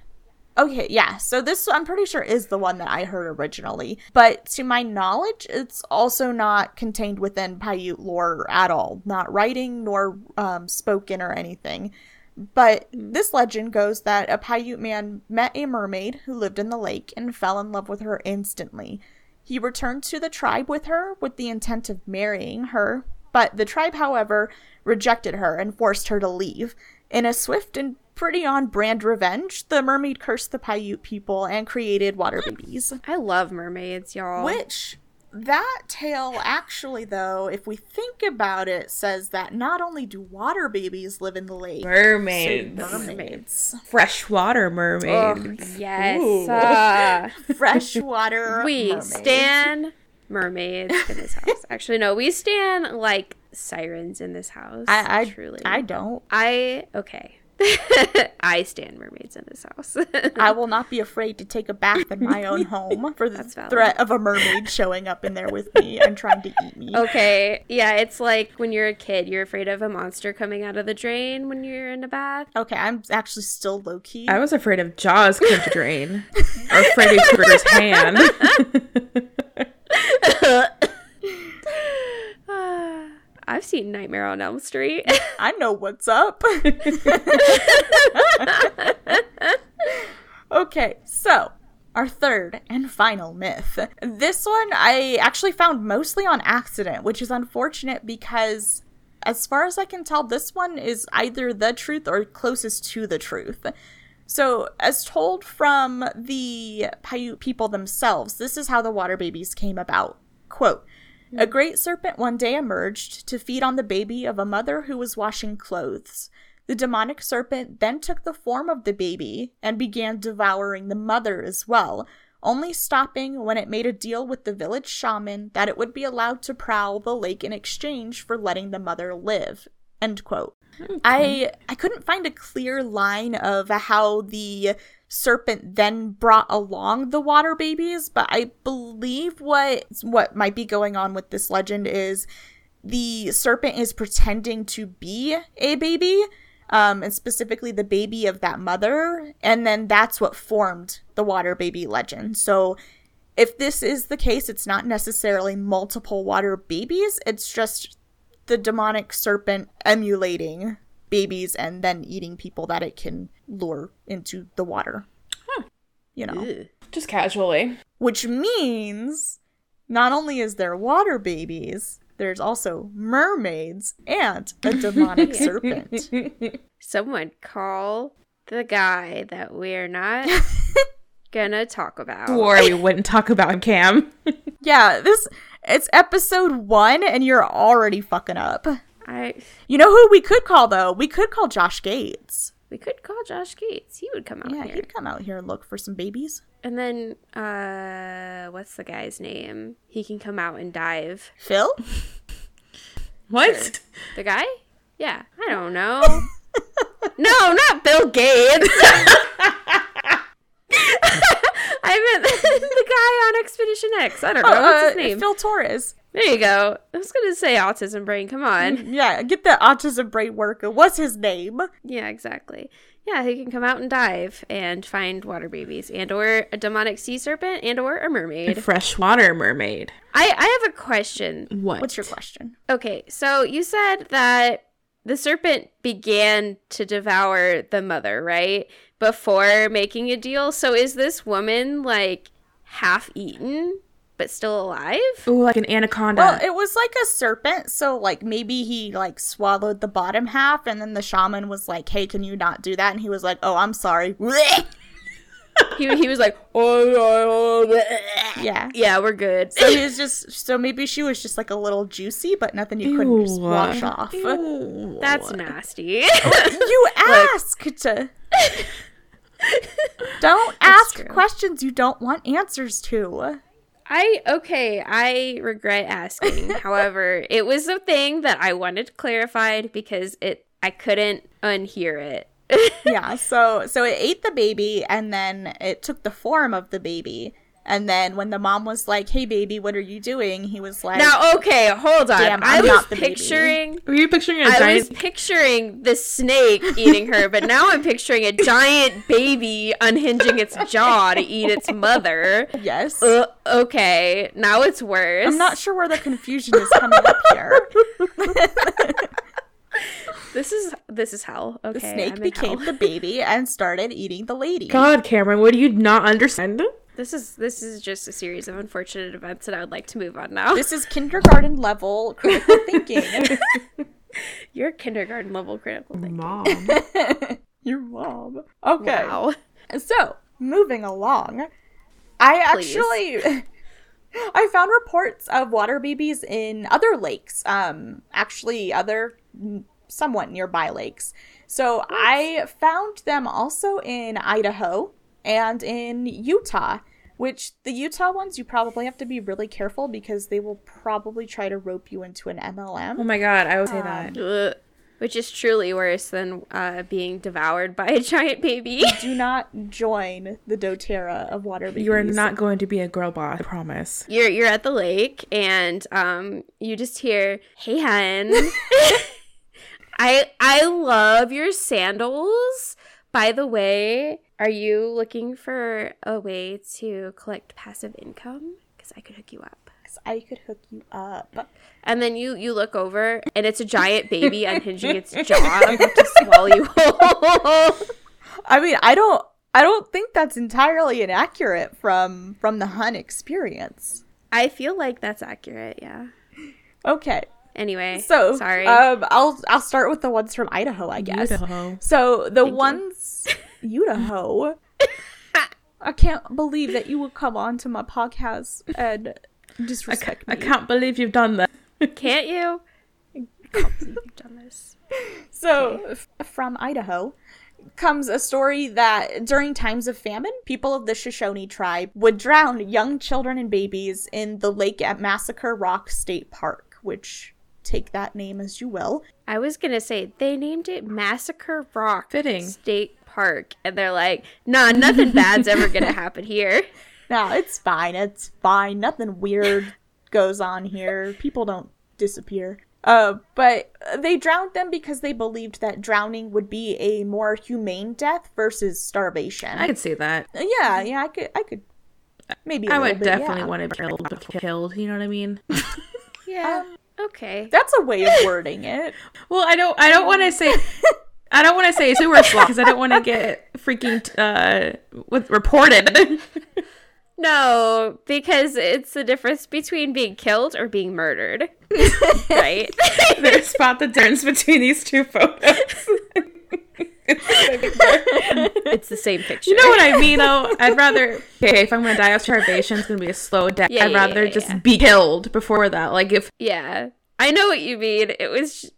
Okay, yeah. So this I'm pretty sure is the one that I heard originally. But to my knowledge, it's also not contained within Paiute lore at all. Not writing nor um, spoken or anything. But this legend goes that a Paiute man met a mermaid who lived in the lake and fell in love with her instantly. He returned to the tribe with her with the intent of marrying her, but the tribe, however, rejected her and forced her to leave. In a swift and pretty on brand revenge, the mermaid cursed the Paiute people and created water babies. I love mermaids, y'all. Which, that tale actually, though, if we think about it, says that not only do water babies live in the lake, so Mermaids. mermaids. Freshwater Oh, mermaids. yes. Uh, Freshwater we mermaids. stand mermaids in this house. Actually, no, we stand like sirens in this house. I, I truly. I don't. I okay. I stand mermaids in this house. I will not be afraid to take a bath in my own home for the threat of a mermaid showing up in there with me and trying to eat me. okay, yeah, it's like when you're a kid, you're afraid of a monster coming out of the drain when you're in a bath. Okay, I'm actually still low key. I was afraid of Jaws coming to drain. or Freddy Krueger's hand. Ah. I've seen Nightmare on Elm Street. I know what's up. okay, so our third and final myth. This one I actually found mostly on accident, which is unfortunate because, as far as I can tell, this one is either the truth or closest to the truth. So, as told from the Paiute people themselves, this is how the water babies came about. Quote, a great serpent one day emerged to feed on the baby of a mother who was washing clothes. The demonic serpent then took the form of the baby and began devouring the mother as well, only stopping when it made a deal with the village shaman that it would be allowed to prowl the lake in exchange for letting the mother live. End quote. I I couldn't find a clear line of how the serpent then brought along the water babies, but I believe what what might be going on with this legend is the serpent is pretending to be a baby, um, and specifically the baby of that mother, and then that's what formed the water baby legend. So if this is the case, it's not necessarily multiple water babies, it's just the demonic serpent emulating babies and then eating people that it can lure into the water. You know, Ugh. Just casually. which means not only is there water babies, there's also mermaids and a demonic serpent. Someone call the guy that we're not gonna talk about. Or we wouldn't talk about Cam. Yeah, this it's episode 1 and you're already fucking up. I You know who we could call though? We could call Josh Gates. We could call Josh Gates. He would come out Yeah, here. he'd come out here and look for some babies. And then uh what's the guy's name? He can come out and dive. Phil? What? The guy? Yeah, I don't know. no, not Bill Gates. I meant the guy on Expedition X. I don't know what's his Uh, name. Phil Torres. There you go. I was gonna say autism brain. Come on. Yeah, get the autism brain working. What's his name? Yeah, exactly. Yeah, he can come out and dive and find water babies, and or a demonic sea serpent, and or a mermaid. Freshwater mermaid. I I have a question. What? What's your question? Okay, so you said that the serpent began to devour the mother, right? Before making a deal. So is this woman like half eaten but still alive? Ooh, like an anaconda. Well, it was like a serpent, so like maybe he like swallowed the bottom half, and then the shaman was like, "Hey, can you not do that?" And he was like, "Oh, I'm sorry." He, he was like, oh, oh, oh, yeah. yeah, we're good. So he was just so maybe she was just like a little juicy, but nothing you couldn't just wash off. Ew. That's nasty. You asked. don't ask questions you don't want answers to. I okay, I regret asking. However, it was a thing that I wanted clarified because it I couldn't unhear it. yeah, so so it ate the baby and then it took the form of the baby. And then when the mom was like, "Hey baby, what are you doing?" he was like, now, okay, hold on. Damn, I I'm was not the baby. picturing Were you picturing a I giant? I was picturing the snake eating her, but now I'm picturing a giant baby unhinging its jaw to eat its mother. "Yes." Uh, okay, now it's worse. I'm not sure where the confusion is coming up here. This is this is hell. Okay, The snake became hell. the baby and started eating the lady. God, Cameron, what do you not understand? This is this is just a series of unfortunate events, and I would like to move on now. This is kindergarten level critical thinking. Your kindergarten level critical thing. Mom. Your mom. Okay. Wow. So, moving along, I Please. actually I found reports of water babies in other lakes. Um actually other mm, somewhat nearby lakes. So, I found them also in Idaho and in Utah. Which the Utah ones you probably have to be really careful because they will probably try to rope you into an MLM. Oh my god, I would say that. Ugh. Which is truly worse than uh, being devoured by a giant baby. Do not join the doTERRA of water babies. You are not going to be a girl boss, I promise. You're you're at the lake and um you just hear, "Hey hun, I I love your sandals. By the way, are you looking for a way to collect passive income? Because I could hook you up." Because I could hook you up. And then you you look over and it's a giant baby unhinging its jaw about to swallow you whole. I mean, I don't I don't think that's entirely inaccurate from from the Hun experience. I feel like that's accurate, yeah. Okay. Anyway, So, sorry. Um I'll I'll start with the ones from Idaho, I guess. Idaho. So, the you. ones Idaho. I can't believe that you would come on to my podcast and I, disrespect I me. can't believe you've done that. Can't you? I can't believe you've done this. So, f- from Idaho comes a story that during times of famine, people of the Shoshone tribe would drown young children and babies in the lake at Massacre Rock State Park, which take that name as you will. I was gonna say they named it Massacre Rock Fitting. State park and they're like, nah, nothing bad's ever gonna happen here. No, it's fine. It's fine. Nothing weird goes on here. People don't disappear. Uh, but they drowned them because they believed that drowning would be a more humane death versus starvation. I could see that. yeah, yeah, I could, I could, maybe. I I would definitely want to be killed, killed. You know what I mean? Yeah. Um, okay. That's a way of wording it. well, I don't. I don't want to say. I don't want to say sewer slot because I don't want to get freaking uh with reported. No, because it's the difference between being killed or being murdered. right? There's spot the difference between these two photos. it's the same picture. You know what I mean? Though I'd rather okay if I'm gonna die of starvation, it's gonna be a slow death. Yeah, I'd yeah, rather yeah, just be killed before that. Like if Yeah. I know what you mean. It was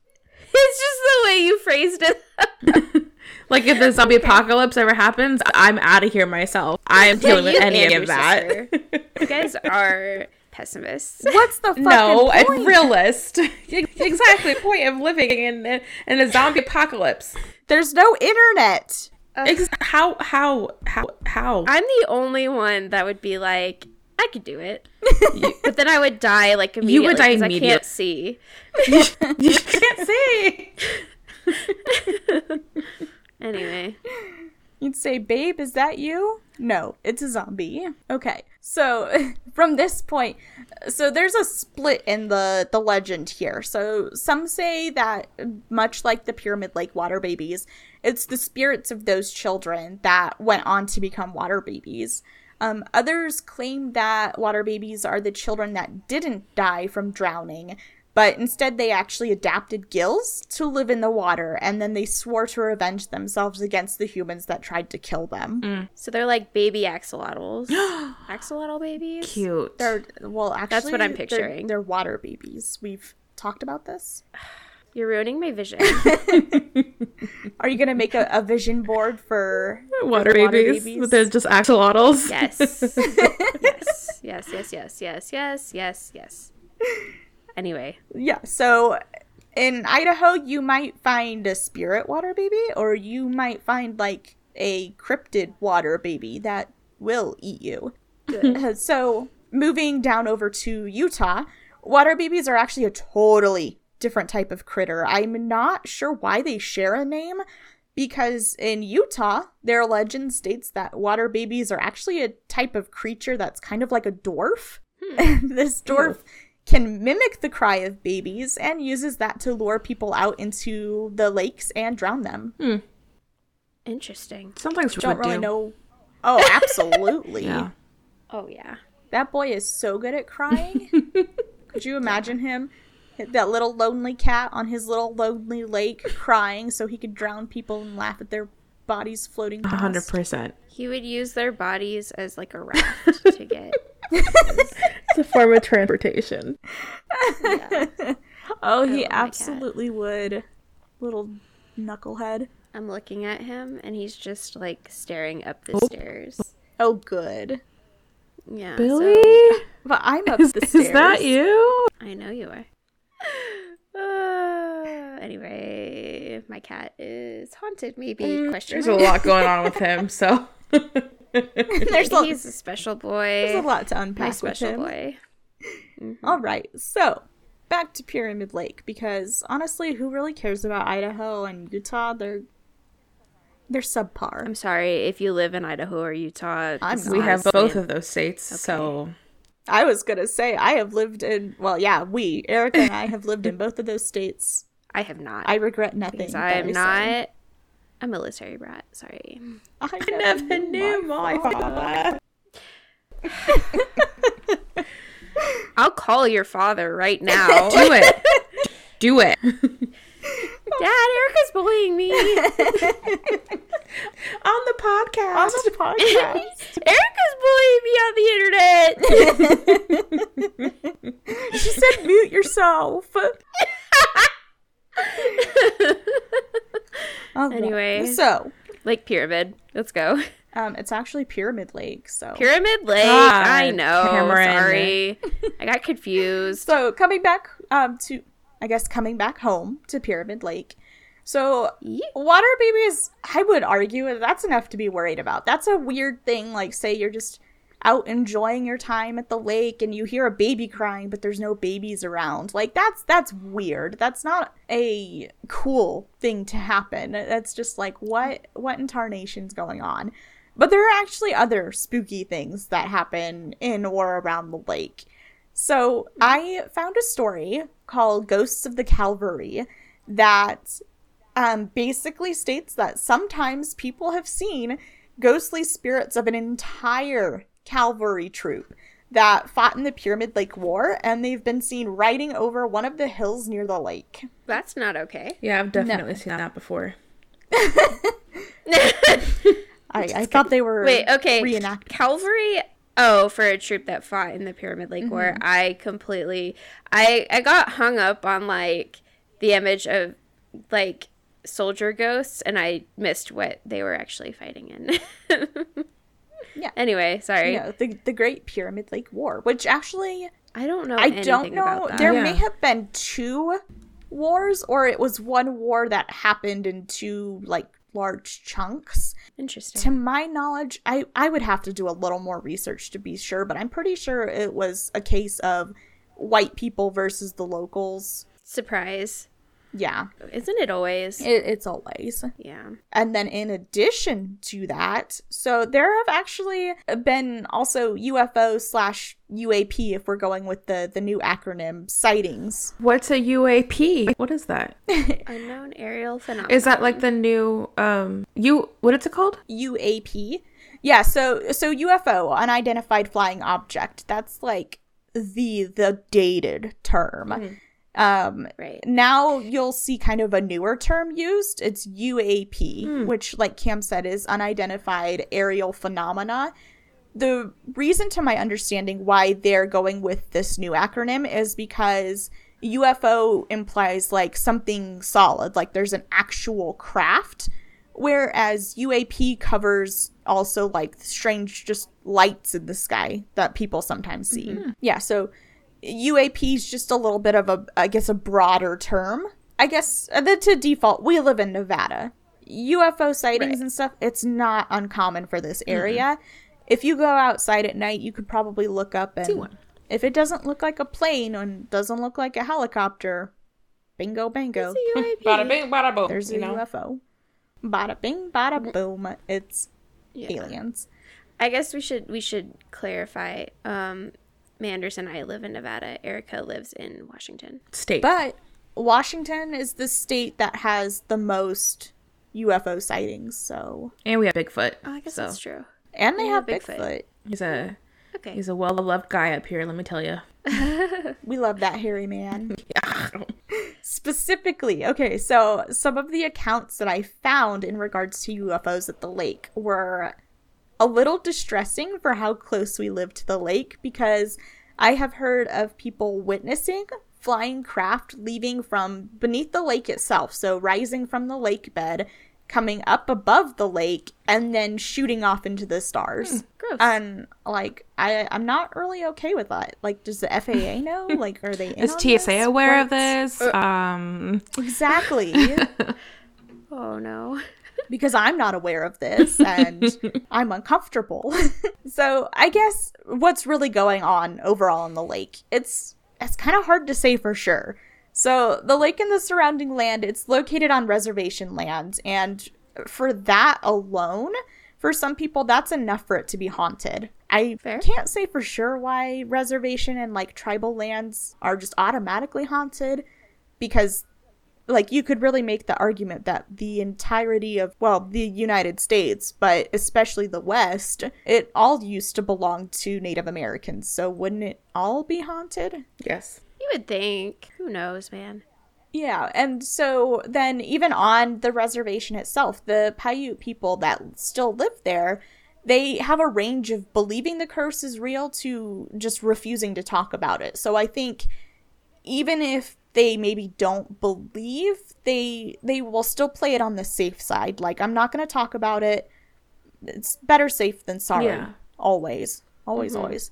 it's just the way you phrased it. like if the zombie apocalypse ever happens, I'm out of here myself. I am dealing with any of that. sister. you guys are pessimists. What's the fucking No, a point? realist. exactly the point of living in in a zombie apocalypse. There's no internet. Ex- how how how how? I'm the only one that would be like, I could do it. but then I would die like immediately. You would die 'cause I can't see. you can't see. Anyway. You'd say, Babe, is that you? No, it's a zombie. Okay. So from this point, so there's a split in the the legend here. So some say that much like the Pyramid Lake water babies, it's the spirits of those children that went on to become water babies. Um, others claim that water babies are the children that didn't die from drowning, but instead they actually adapted gills to live in the water, and then they swore to revenge themselves against the humans that tried to kill them. So they're like baby axolotls. Axolotl babies? Cute. They're well, actually, That's what I'm they're- picturing. They're, water babies. We've talked about this. You're ruining my vision. Are you gonna make a, a vision board for water, for the babies, but they're just axolotls. Yes. yes. Yes, yes, yes, yes, yes, yes, yes. Anyway. Yeah, so in Idaho, you might find a spirit water baby, or you might find like a cryptid water baby that will eat you. so, moving down over to Utah, water babies are actually a totally different type of critter. I'm not sure why they share a name. Because in Utah, their legend states that water babies are actually a type of creature that's kind of like a dwarf. Hmm. this dwarf can mimic the cry of babies and uses that to lure people out into the lakes and drown them. Hmm. Interesting. Sometimes Don't really do. know. Oh, absolutely. Yeah. Oh yeah. That boy is so good at crying. Could you imagine him? That little lonely cat on his little lonely lake crying so he could drown people and laugh at their bodies floating past. hundred percent. He would use their bodies as like a raft to get It's a form of transportation. Oh, he love absolutely would. Little knucklehead. I'm looking at him and he's just like staring up the Oh. stairs. Oh, good. Yeah. Billy, so- But I'm up is, the stairs. is that you? I know you are. Uh, anyway, my cat is haunted. Maybe question There's a lot going on with him, so There's a, He's a special boy. there's a lot to My unpack with special him. boy. All right, so back to Pyramid Lake because honestly, who really cares about Idaho and Utah? They're they're subpar. I'm sorry if you live in Idaho or Utah. I'm we have both of those states. So I was gonna say I have lived in well, yeah, we Erica and I have lived in both of those states. I have not. I regret nothing. I'm not say. a military brat. Sorry. I never knew my father. I'll call your father right now. Do it. Do it. Dad, Erica's bullying me. On the podcast. On the podcast. Erica's bullying me on the internet. she said, "Mute yourself." Right, Anyway. so Lake Pyramid. Let's go. um, it's actually Pyramid Lake. So Pyramid Lake. God, I know. Cameron. Sorry. I got confused. So coming back um to I guess coming back home to Pyramid Lake, So water babies, I would argue that's enough to be worried about. That's a weird thing. Like, say you're just out enjoying your time at the lake and you hear a baby crying, but there's no babies around. Like, that's that's weird. That's not a cool thing to happen. That's just like what what in tarnation's going on. But there are actually other spooky things that happen in or around the lake. So I found a story called Ghosts of the Calvary that um, basically states that sometimes people have seen ghostly spirits of an entire cavalry troop that fought in the Pyramid Lake War, and they've been seen riding over one of the hills near the lake. That's not okay. Yeah, I've definitely seen that before. I, I thought they were Wait, okay. reenacted. Cavalry. Oh, for a troop that fought in the Pyramid Lake War, Mm-hmm. I completely, I I got hung up on like the image of like soldier ghosts, and I missed what they were actually fighting in. Yeah. Anyway, sorry. You know, the the Great Pyramid Lake War, which actually I don't know. I anything don't know. About that. There Yeah. may have been two wars, or it was one war that happened in two like large chunks. Interesting. To my knowledge, I I would have to do a little more research to be sure, but I'm pretty sure it was a case of white people versus the locals. Surprise. Yeah, Isn't it always? it, it's always. yeah. And then in addition to that, so there have actually been also UFO slash UAP if we're going with the the new acronym sightings. What's a UAP? What is that? Unknown aerial phenomenon. Is that like the new um you what is it called? UAP. Yeah, so so UFO, unidentified flying object. That's like the the dated term. Um right? now you'll see kind of a newer term used. It's UAP, which like Cam said is unidentified aerial phenomena. The reason to my understanding why they're going with this new acronym is because UFO implies like something solid, like there's an actual craft, whereas UAP covers also like strange just lights in the sky that people sometimes see. Yeah, so UAP is just a little bit of a, I guess, a broader term. I guess uh, the, to default, we live in Nevada. UFO sightings Right. and stuff, it's not uncommon for this area. If you go outside at night, you could probably look up and See one. if it doesn't look like a plane and doesn't look like a helicopter, bingo bango, It's a UAP. Bada bing, bada boom. there's you a know? UFO. Bada bing, bada boom. It's Yeah. aliens. I guess we should we should clarify. Um, Manders and I live in Nevada. Erica lives in Washington. State. But Washington is the state that has the most UFO sightings, so and we have Bigfoot. Oh, I guess so that's true. and they Yeah, have Bigfoot. Bigfoot. he's a Okay. he's a well loved guy up here, let me tell you. We love that hairy man. Yeah. Specifically, okay, so some of the accounts that I found in regards to UFOs at the lake were a little distressing for how close we live to the lake because I have heard of people witnessing flying craft leaving from beneath the lake itself, so rising from the lake bed, coming up above the lake, and then shooting off into the stars. Hmm, gross. And like I I'm not really okay with that. Like does the FAA know? Like are they in Is on TSA this? aware of What's- this? Uh, um Exactly. oh no. Because I'm not aware of this and I'm uncomfortable. so, I guess what's really going on overall in the lake, it's it's kind of hard to say for sure. So, the lake and the surrounding land, it's located on reservation land and for that alone, for some people that's enough for it to be haunted. I Fair. can't say for sure why reservation and like tribal lands are just automatically haunted because like you could really make the argument that the entirety of well the united states but especially the west it all used to belong to native americans so wouldn't it all be haunted yes. You would think. Who knows, man? yeah and so then even on the reservation itself the paiute people that still live there they have a range of believing the curse is real to just refusing to talk about it so i think even if they maybe don't believe they they will still play it on the safe side like i'm not going to talk about it it's better safe than sorry Yeah. always always mm-hmm. always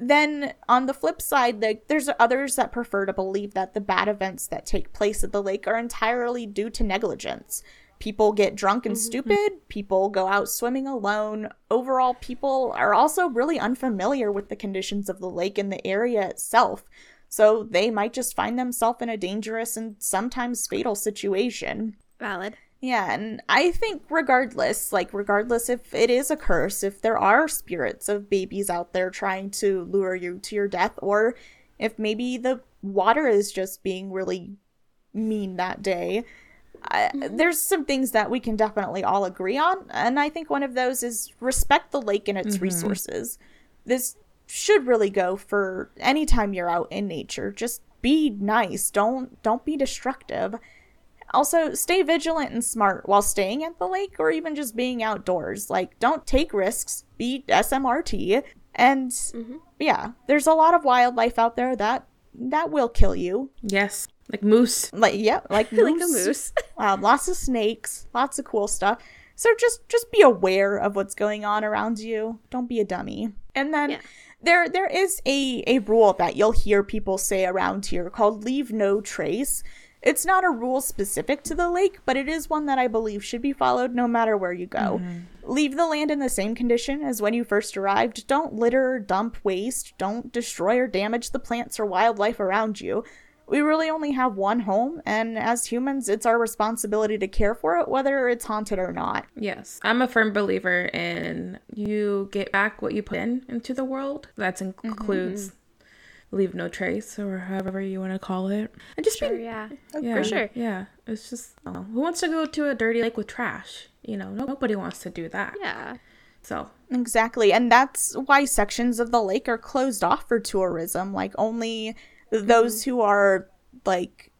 then on the flip side, like there's others that prefer to believe that the bad events that take place at the lake are entirely due to negligence. People get drunk and mm-hmm. stupid, people go out swimming alone. Overall, people are also really unfamiliar with the conditions of the lake and the area itself. So they might just find themselves in a dangerous and sometimes fatal situation. Valid. Yeah, and I think regardless, like regardless if it is a curse, if there are spirits of babies out there trying to lure you to your death, or if maybe the water is just being really mean that day, I, mm-hmm. there's some things that we can definitely all agree on, and I think one of those is respect the lake and its mm-hmm. resources. This should really go for anytime you're out in nature. Just be nice. Don't don't be destructive. Also, stay vigilant and smart while staying at the lake or even just being outdoors. Like, don't take risks, be SMRT. And yeah, there's a lot of wildlife out there that that will kill you. Yes. Like moose. Like yeah, like Like a moose. moose. Uh, lots of snakes, lots of cool stuff. So just just be aware of what's going on around you. Don't be a dummy. And then Yeah. There there is a a rule that you'll hear people say around here called leave no trace. It's not a rule specific to the lake, but it is one that I believe should be followed no matter where you go. Mm-hmm. Leave the land in the same condition as when you first arrived. Don't litter, dump waste, don't destroy or damage the plants or wildlife around you. We really only have one home, and as humans, it's our responsibility to care for it, whether it's haunted or not. Yes. I'm a firm believer in you get back what you put in into the world. That mm-hmm, includes mm-hmm. leave no trace or however you want to call it. And just Sure, be yeah. Oh, yeah, For sure. Yeah. It's just oh, who wants to go to a dirty lake with trash? You know, nobody wants to do that. Yeah. So Exactly, and that's why sections of the lake are closed off for tourism. Like, only those mm-hmm. who are, like,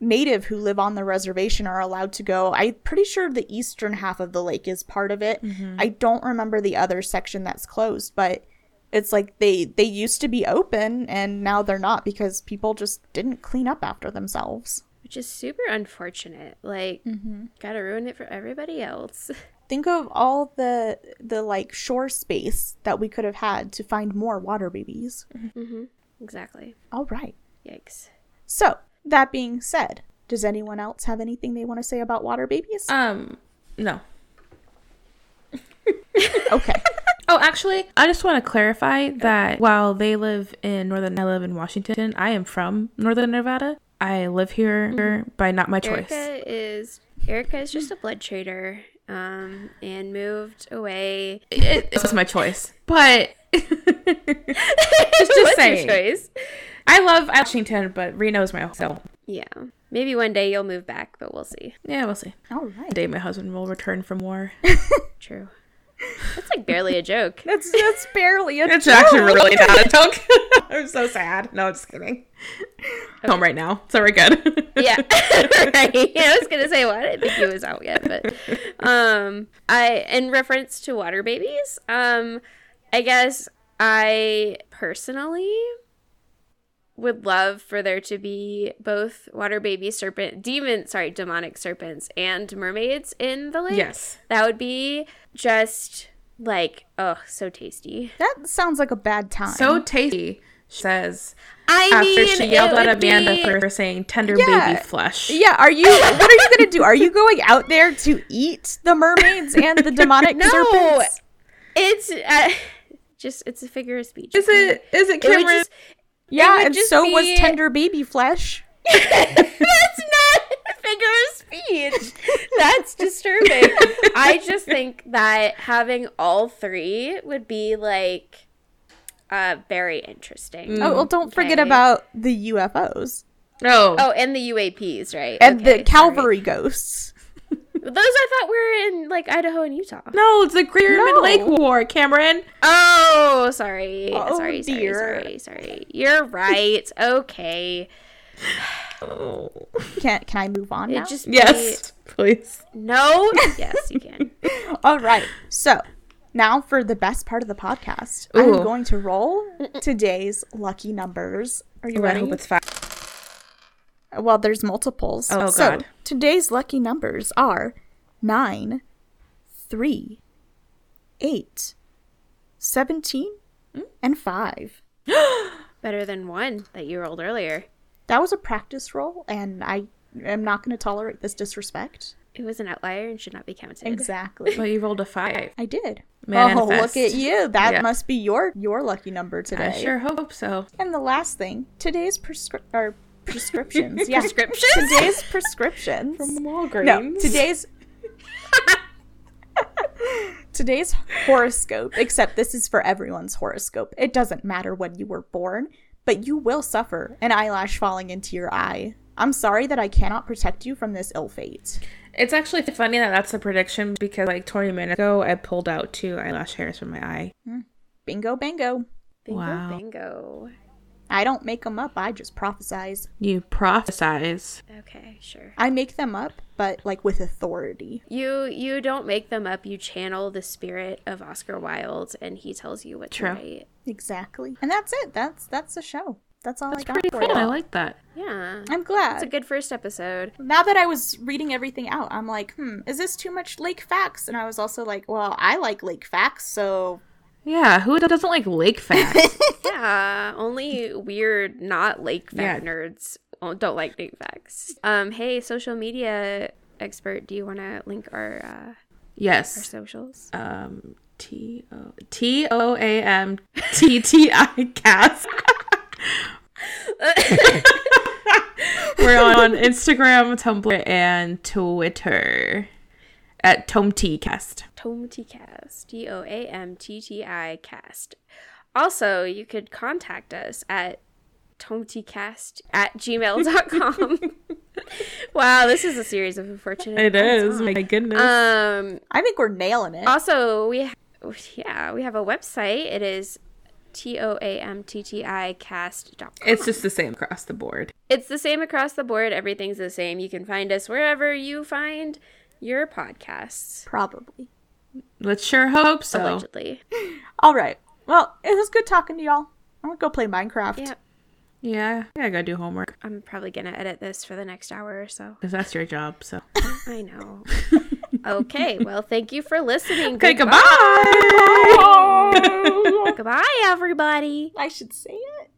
native who live on the reservation are allowed to go. I'm pretty sure the eastern half of the lake is part of it. Mm-hmm. I don't remember the other section that's closed, but it's like they they used to be open and now they're not because people just didn't clean up after themselves. Which is super unfortunate. Like, mm-hmm. gotta ruin it for everybody else. Think of all the the like shore space that we could have had to find more water babies. exactly. All right. Yikes. So, that being said, does anyone else have anything they want to say about water babies? um no. Okay. Oh, actually, I just want to clarify that while they live in northern, I live in Washington. I am from northern Nevada. I live here by not my choice. Erica is Erica is just a blood traitor, um, and moved away. It, it was my choice, but it's just What's saying. your choice? I love Washington, but Reno is my home. So Yeah, maybe one day you'll move back, but we'll see. yeah, we'll see. All right. The day my husband will return from war. True. That's like barely a joke. That's that's barely a joke. It's actually really not a joke. I'm so sad. No, I'm just kidding. I'm Home right now, so we're good. yeah right i was gonna say well i didn't think he was out yet but um i in reference to water babies um i guess i personally would love for there to be both water baby serpent demon sorry demonic serpents and mermaids in the lake Yes. that would be just like oh so tasty That sounds like a bad time. so tasty. She says i after mean she yelled at Amanda be- for saying tender Yeah. baby flesh. yeah, are you what are you gonna do? Are you going out there to eat the mermaids and the demonic No. serpents? it's uh, just it's a figure of speech Is it? Is it It Cameron? just- Yeah, and just so was tender baby flesh. That's not a figure of speech. That's disturbing. I just think that having all three would be like uh very interesting. Oh well, don't forget Okay. about the UFOs oh, Oh, and the UAPs, right? and Okay, the cavalry ghosts. Sorry. Those I thought were in like Idaho and Utah. no, it's the Greater No. Mid Lake War, Cameron. Oh, sorry. Oh, sorry, sorry, dear. sorry, sorry. You're right. Okay. Can can I move on now? It just be- Yes, please. No. Yes, you can. All right. So now for the best part of the podcast, I'm going to roll today's lucky numbers. Are you Ooh, I ready? hope it's fine. Well, there's multiples. Oh, so God. today's lucky numbers are nine, three, eight, seventeen, hmm? and five. Better than one that you rolled earlier. That was a practice roll, and I am not going to tolerate this disrespect. It was an outlier and should not be counted. Exactly. But you rolled a five. I did. Manifest. Oh, look at you. That Yeah. must be your your lucky number today. I sure hope so. And the last thing, today's prescri- or prescriptions. yeah. Prescriptions? Today's prescriptions. From Walgreens. No, today's today's horoscope. Except this is for everyone's horoscope. It doesn't matter when you were born, but you will suffer an eyelash falling into your eye. I'm sorry that I cannot protect you from this ill fate. It's actually funny that that's a prediction because like 20 minutes ago I pulled out two eyelash hairs from my eye. Hmm. Bingo, bango. Bingo, Wow. bingo. I don't make them up. I just prophesize. You prophesize. Okay, sure. I make them up, but like with authority. You you don't make them up. You channel the spirit of Oscar Wilde, and he tells you what True. to write. Exactly. And that's it. That's that's the show. That's all I got Pretty for cool. I like that. Yeah, I'm glad. it's a good first episode. now that I was reading everything out, I'm like, hmm, is this too much Lake facts? And I was also like, well, I like Lake facts, so Yeah, who doesn't like lake facts? Yeah, only weird, not lake Yeah. nerds don't like lake facts. Um, hey, social media expert, do you want to link our uh, yes our yes. socials? Um T O T O A M T T I cast. We're on Instagram, Tumblr, and Twitter at TomTcast. Tomty Cast, D O A M T T I Cast. Also, you could contact us at tomtycast at gmail.com. wow, this is a series of unfortunate. It is. events, is. huh? My goodness. Um, I think we're nailing it. Also, we ha- yeah, we have a website. It is t o a m t t i cast.com. it's just the same across the board. It's the same across the board. Everything's the same. You can find us wherever you find your podcasts. Probably. Let's sure hope so. Allegedly. All right. Well, it was good talking to y'all. I'm gonna go play Minecraft. Yeah. Yeah, I gotta do homework I'm probably gonna edit this for the next hour or so. because that's your job. So I know. okay, well, thank you for listening. okay, Goodbye. goodbye. Goodbye, everybody. I should say it.